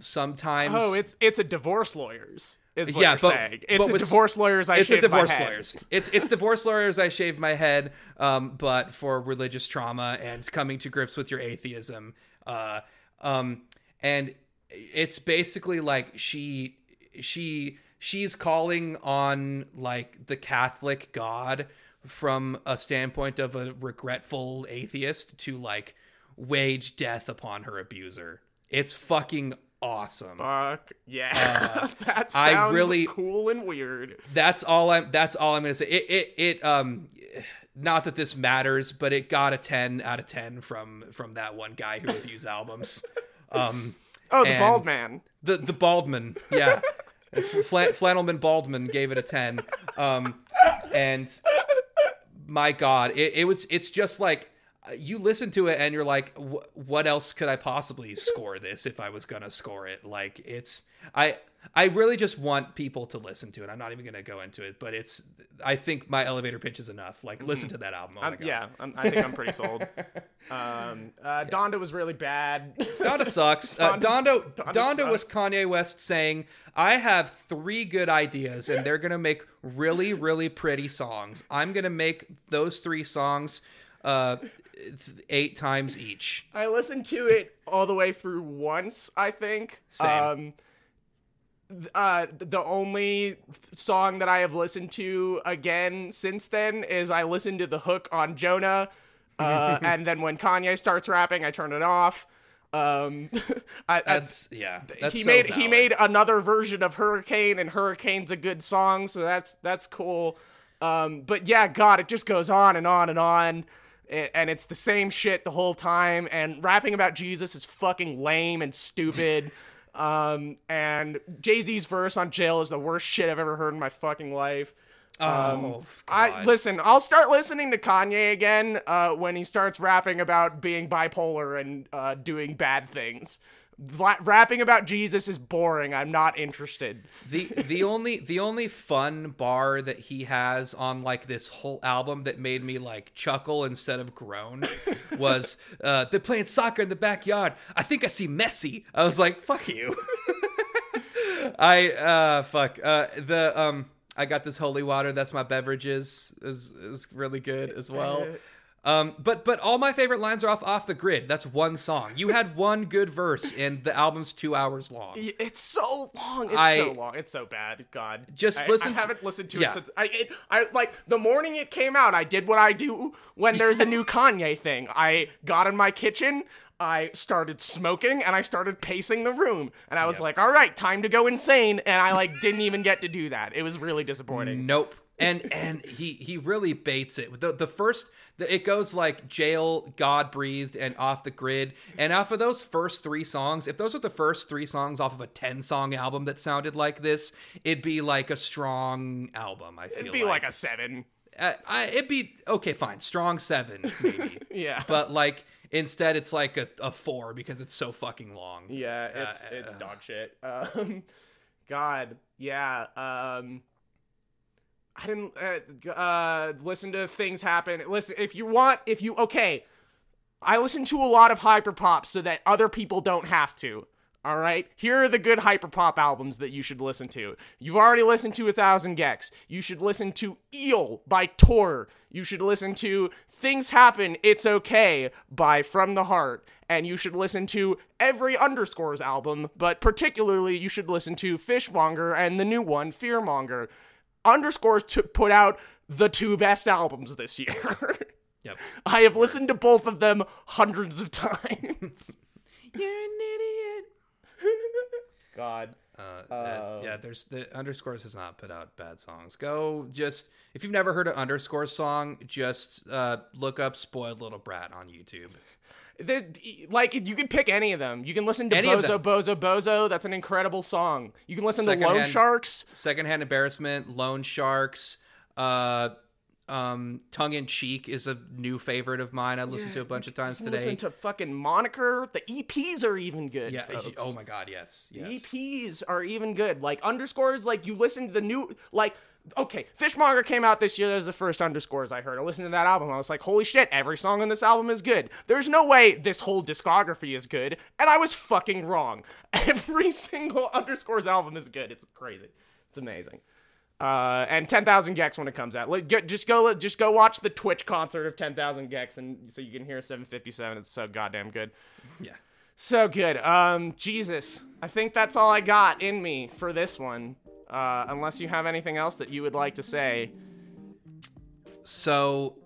sometimes Oh, it's it's a divorce lawyers. Is what Yeah, you're but- saying. but It's a divorce lawyers. I it's a divorce lawyers. It's it's divorce lawyers. I shaved my head, um, but for religious trauma and coming to grips with your atheism. Uh, um, and it's basically like she she she's calling on like the Catholic God from a standpoint of a regretful atheist to like wage death upon her abuser. It's fucking awesome. Fuck yeah, that sounds I really- cool and weird. that's all I'm that's all I'm gonna say. It it it um not that this matters, but it got a ten out of ten from from that one guy who reviews albums. Um Oh, the bald man. The the bald man. yeah. Fla- Flannelman Baldman gave it a ten. Um and my god, it, it was it's just like you listen to it and you're like "Wh- what else could i possibly score this if i was gonna score it like it's i i really just want people to listen to it i'm not even gonna go into it but it's i think my elevator pitch is enough like listen to that album oh I'm- yeah, I'm, I think I'm pretty sold. Um, uh, Donda was really bad. Donda sucks. Uh, Donda, Donda Donda was. Kanye West saying, "I have three good ideas, and they're gonna make really, really pretty songs. I'm gonna make those three songs uh, eight times each." I listened to it all the way through once. I think. Same. Um, uh, the only song that I have listened to again since then is I listened to the hook on Jonah, uh, and then when Kanye starts rapping, I turn it off. Um, I, I, That's yeah. That's he so made he made another version of Hurricane, and Hurricane's a good song, so that's that's cool. Um, but yeah, God, it just goes on and on and on, and it's the same shit the whole time. And rapping about Jesus is fucking lame and stupid. um, and Jay Z's verse on Jail is the worst shit I've ever heard in my fucking life. Oh, I listen. I'll start listening to Kanye again uh, when he starts rapping about being bipolar and uh, doing bad things. Rapping about Jesus is boring. I'm not interested. the the only the only fun bar that he has on like this whole album that made me like chuckle instead of groan was uh they're playing soccer in the backyard. I think I see Messi. I was like, fuck you. I uh fuck. Uh the um I got this holy water, that's my beverages is is really good as well. Um, but but all my favorite lines are off off the grid. That's one song. You had one good verse, and the album's two hours long. It's so long. It's I- so long. It's so bad. God. Just I, listen I to- haven't listened to yeah. it since I it, I like the morning it came out, I did what I do when there's a new Kanye thing. I got in my kitchen, I started smoking, and I started pacing the room. And I was like, all right, time to go insane. And I like didn't even get to do that. It was really disappointing. Nope. And and he he really baits it. The the first the, it goes like jail, God breathed, and off the grid. And off of those first three songs, if those were the first three songs off of a ten song album that sounded like this, it'd be like a strong album. I feel like. It'd be like a seven. uh, I, it'd be okay, fine, strong seven maybe. Yeah. but like instead, it's like a, a four because it's so fucking long. Yeah, it's Uh, it's dog shit. Um, God, yeah. Um, I didn't uh, uh, listen to things happen. Listen, if you want, if you okay, I listen to a lot of hyperpop so that other people don't have to. All right, here are the good hyperpop albums that you should listen to. You've already listened to A Thousand gecs. You should listen to Eel by Tor. You should listen to Things Happen, It's Okay by From the Heart. And you should listen to every Underscores album, but particularly you should listen to Fishmonger and the new one, Fearmonger. Underscores to put out the two best albums this year. Yep. I have listened to both of them hundreds of times. You're an idiot. God. Uh, yeah, there's the underscores has not put out bad songs. Go just if you've never heard an underscore song, just uh, look up "Spoiled Little Brat" on YouTube. Like you can pick any of them. You can listen to Any Bozo. Bozo Bozo. That's an incredible song. You can listen to Lone Sharks. Secondhand embarrassment, Lone Sharks, uh, um, tongue in cheek is a new favorite of mine. I listened to a bunch of times today. Listen to fucking Moniker. The EPs are even good. yeah. folks. Oh my God. Yes. Yes. EPs are even good. Like underscores, like you listen to the new like okay, Fishmonger came out this year. That was the first underscores I heard. I listened to that album. I was like, holy shit, every song on this album is good. There's no way this whole discography is good. And I was fucking wrong. Every single underscores album is good. It's crazy. It's amazing. Uh, and 10,000 gecs when it comes out. Like, just go, just go watch the Twitch concert of 10,000 gecs, and so you can hear 757. It's so goddamn good. Yeah. So good. Um, Jesus. I think that's all I got in me for this one. Uh, unless you have anything else that you would like to say. So,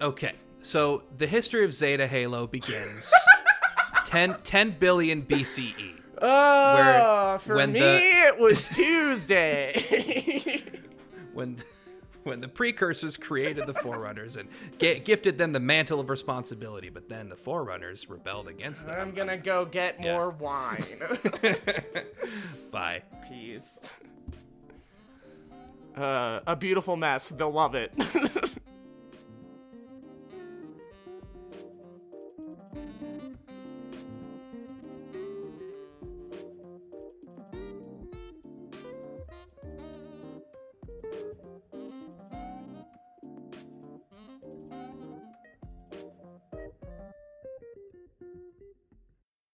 okay. So the history of Zeta Halo begins 10, 10 billion BCE. Oh, for when me, the- it was Tuesday. when when the precursors created the forerunners and ga- gifted them the mantle of responsibility but then the forerunners rebelled against them I'm gonna go get Yeah. more wine. bye Peace. Uh, a beautiful mess. They'll love it.